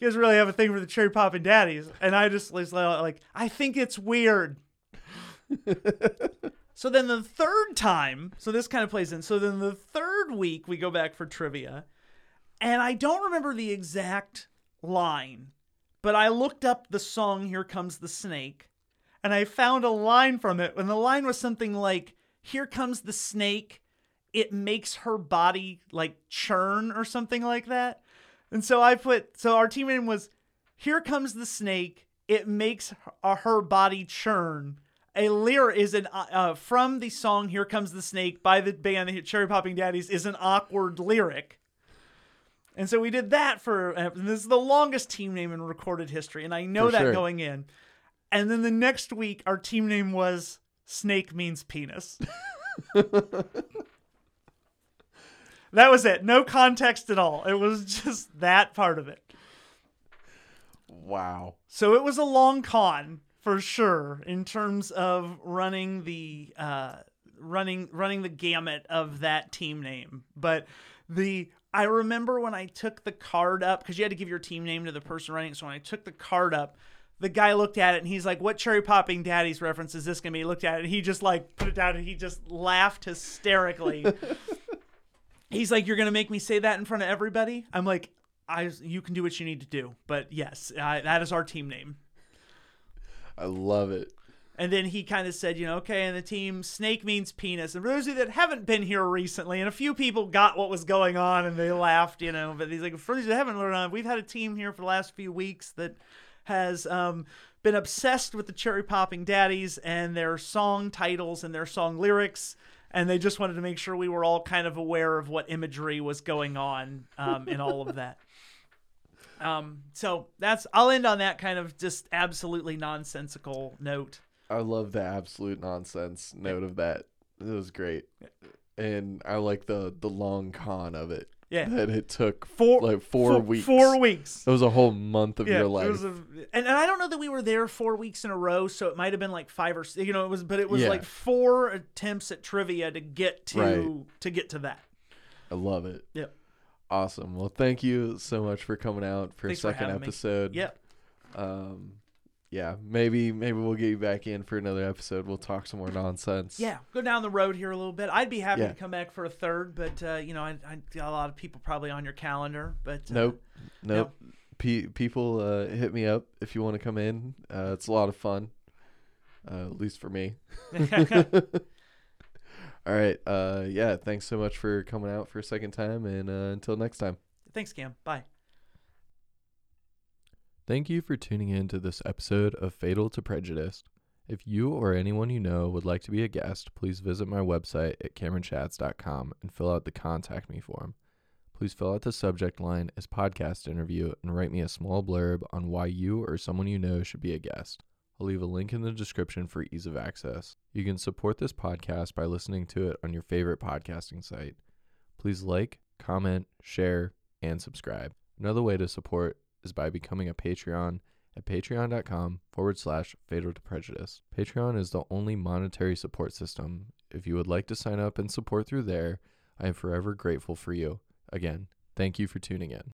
you guys really have a thing for the Cherry Popping Daddies. And I just was like, I think it's weird. So then the third time, so this kind of plays in. So then the third week we go back for trivia, and I don't remember the exact line, but I looked up the song "Here Comes the Snake," and I found a line from it, and the line was something like "Here comes the snake." It makes her body like churn or something like that. And so I put so our team name was "Here comes the snake." It makes her, her body churn a lyric is an uh, uh, from the song "Here Comes the Snake" by the band the Cherry Popping Daddies is an awkward lyric, and so we did that for. Uh, this is the longest team name in recorded history, and I know For that sure. going in. And then the next week, our team name was "Snake Means Penis." that was it. No context at all. It was just that part of it. Wow. So it was a long con for sure in terms of running the uh, running running the gamut of that team name. But the I remember when I took the card up because you had to give your team name to the person running. it. So when I took the card up, the guy looked at it and he's like, "What cherry popping daddy's reference is this gonna be?" He looked at it and he just like put it down and he just laughed hysterically. he's like, "You're gonna make me say that in front of everybody?" I'm like. I, you can do what you need to do, but yes, I, that is our team name. I love it. And then he kind of said, you know, okay, and the team, snake means penis. And for those of you that haven't been here recently, and a few people got what was going on and they laughed, you know, but he's like, for those that haven't learned on, we've had a team here for the last few weeks that has um, been obsessed with the Cherry Popping Daddies and their song titles and their song lyrics. And they just wanted to make sure we were all kind of aware of what imagery was going on um, in all of that. Um, so that's I'll end on that kind of just absolutely nonsensical note. I love the absolute nonsense note of that. It was great. And I like the the long con of it. Yeah. That it took Four like four four- weeks. Four weeks. It was a whole month of Yeah, your life. was a, and, and I don't know that we were there four weeks in a row, so it might have been like five or you know it was, but it was Yeah. like four attempts at trivia to get to Right. to get to that. I love it. Yep. Awesome. Well, thank you so much for coming out for Thanks a for second me. episode. Yep. Um, yeah, maybe maybe we'll get you back in for another episode. We'll talk some more nonsense. Yeah, go down the road here a little bit. I'd be happy Yeah. to come back for a third, but uh, you know, I, I got a lot of people probably on your calendar. But uh, Nope. Nope. Pe- people uh, hit me up if you want to come in. Uh, it's a lot of fun, uh, at least for me. All right. Uh, yeah. Thanks so much for coming out for a second time, and uh, until next time. Thanks, Cam. Bye. Thank you for tuning in to this episode of Fatal to Prejudice. If you or anyone you know would like to be a guest, please visit my website at cameronchats.com and fill out the contact me form. Please fill out the subject line as podcast interview and write me a small blurb on why you or someone you know should be a guest. I'll leave a link in the description for ease of access. You can support this podcast by listening to it on your favorite podcasting site. Please like, comment, share, and subscribe. Another way to support is by becoming a Patreon at patreon.com forward slash fatal to prejudice. Patreon is the only monetary support system. If you would like to sign up and support through there, I am forever grateful for you. Again, thank you for tuning in.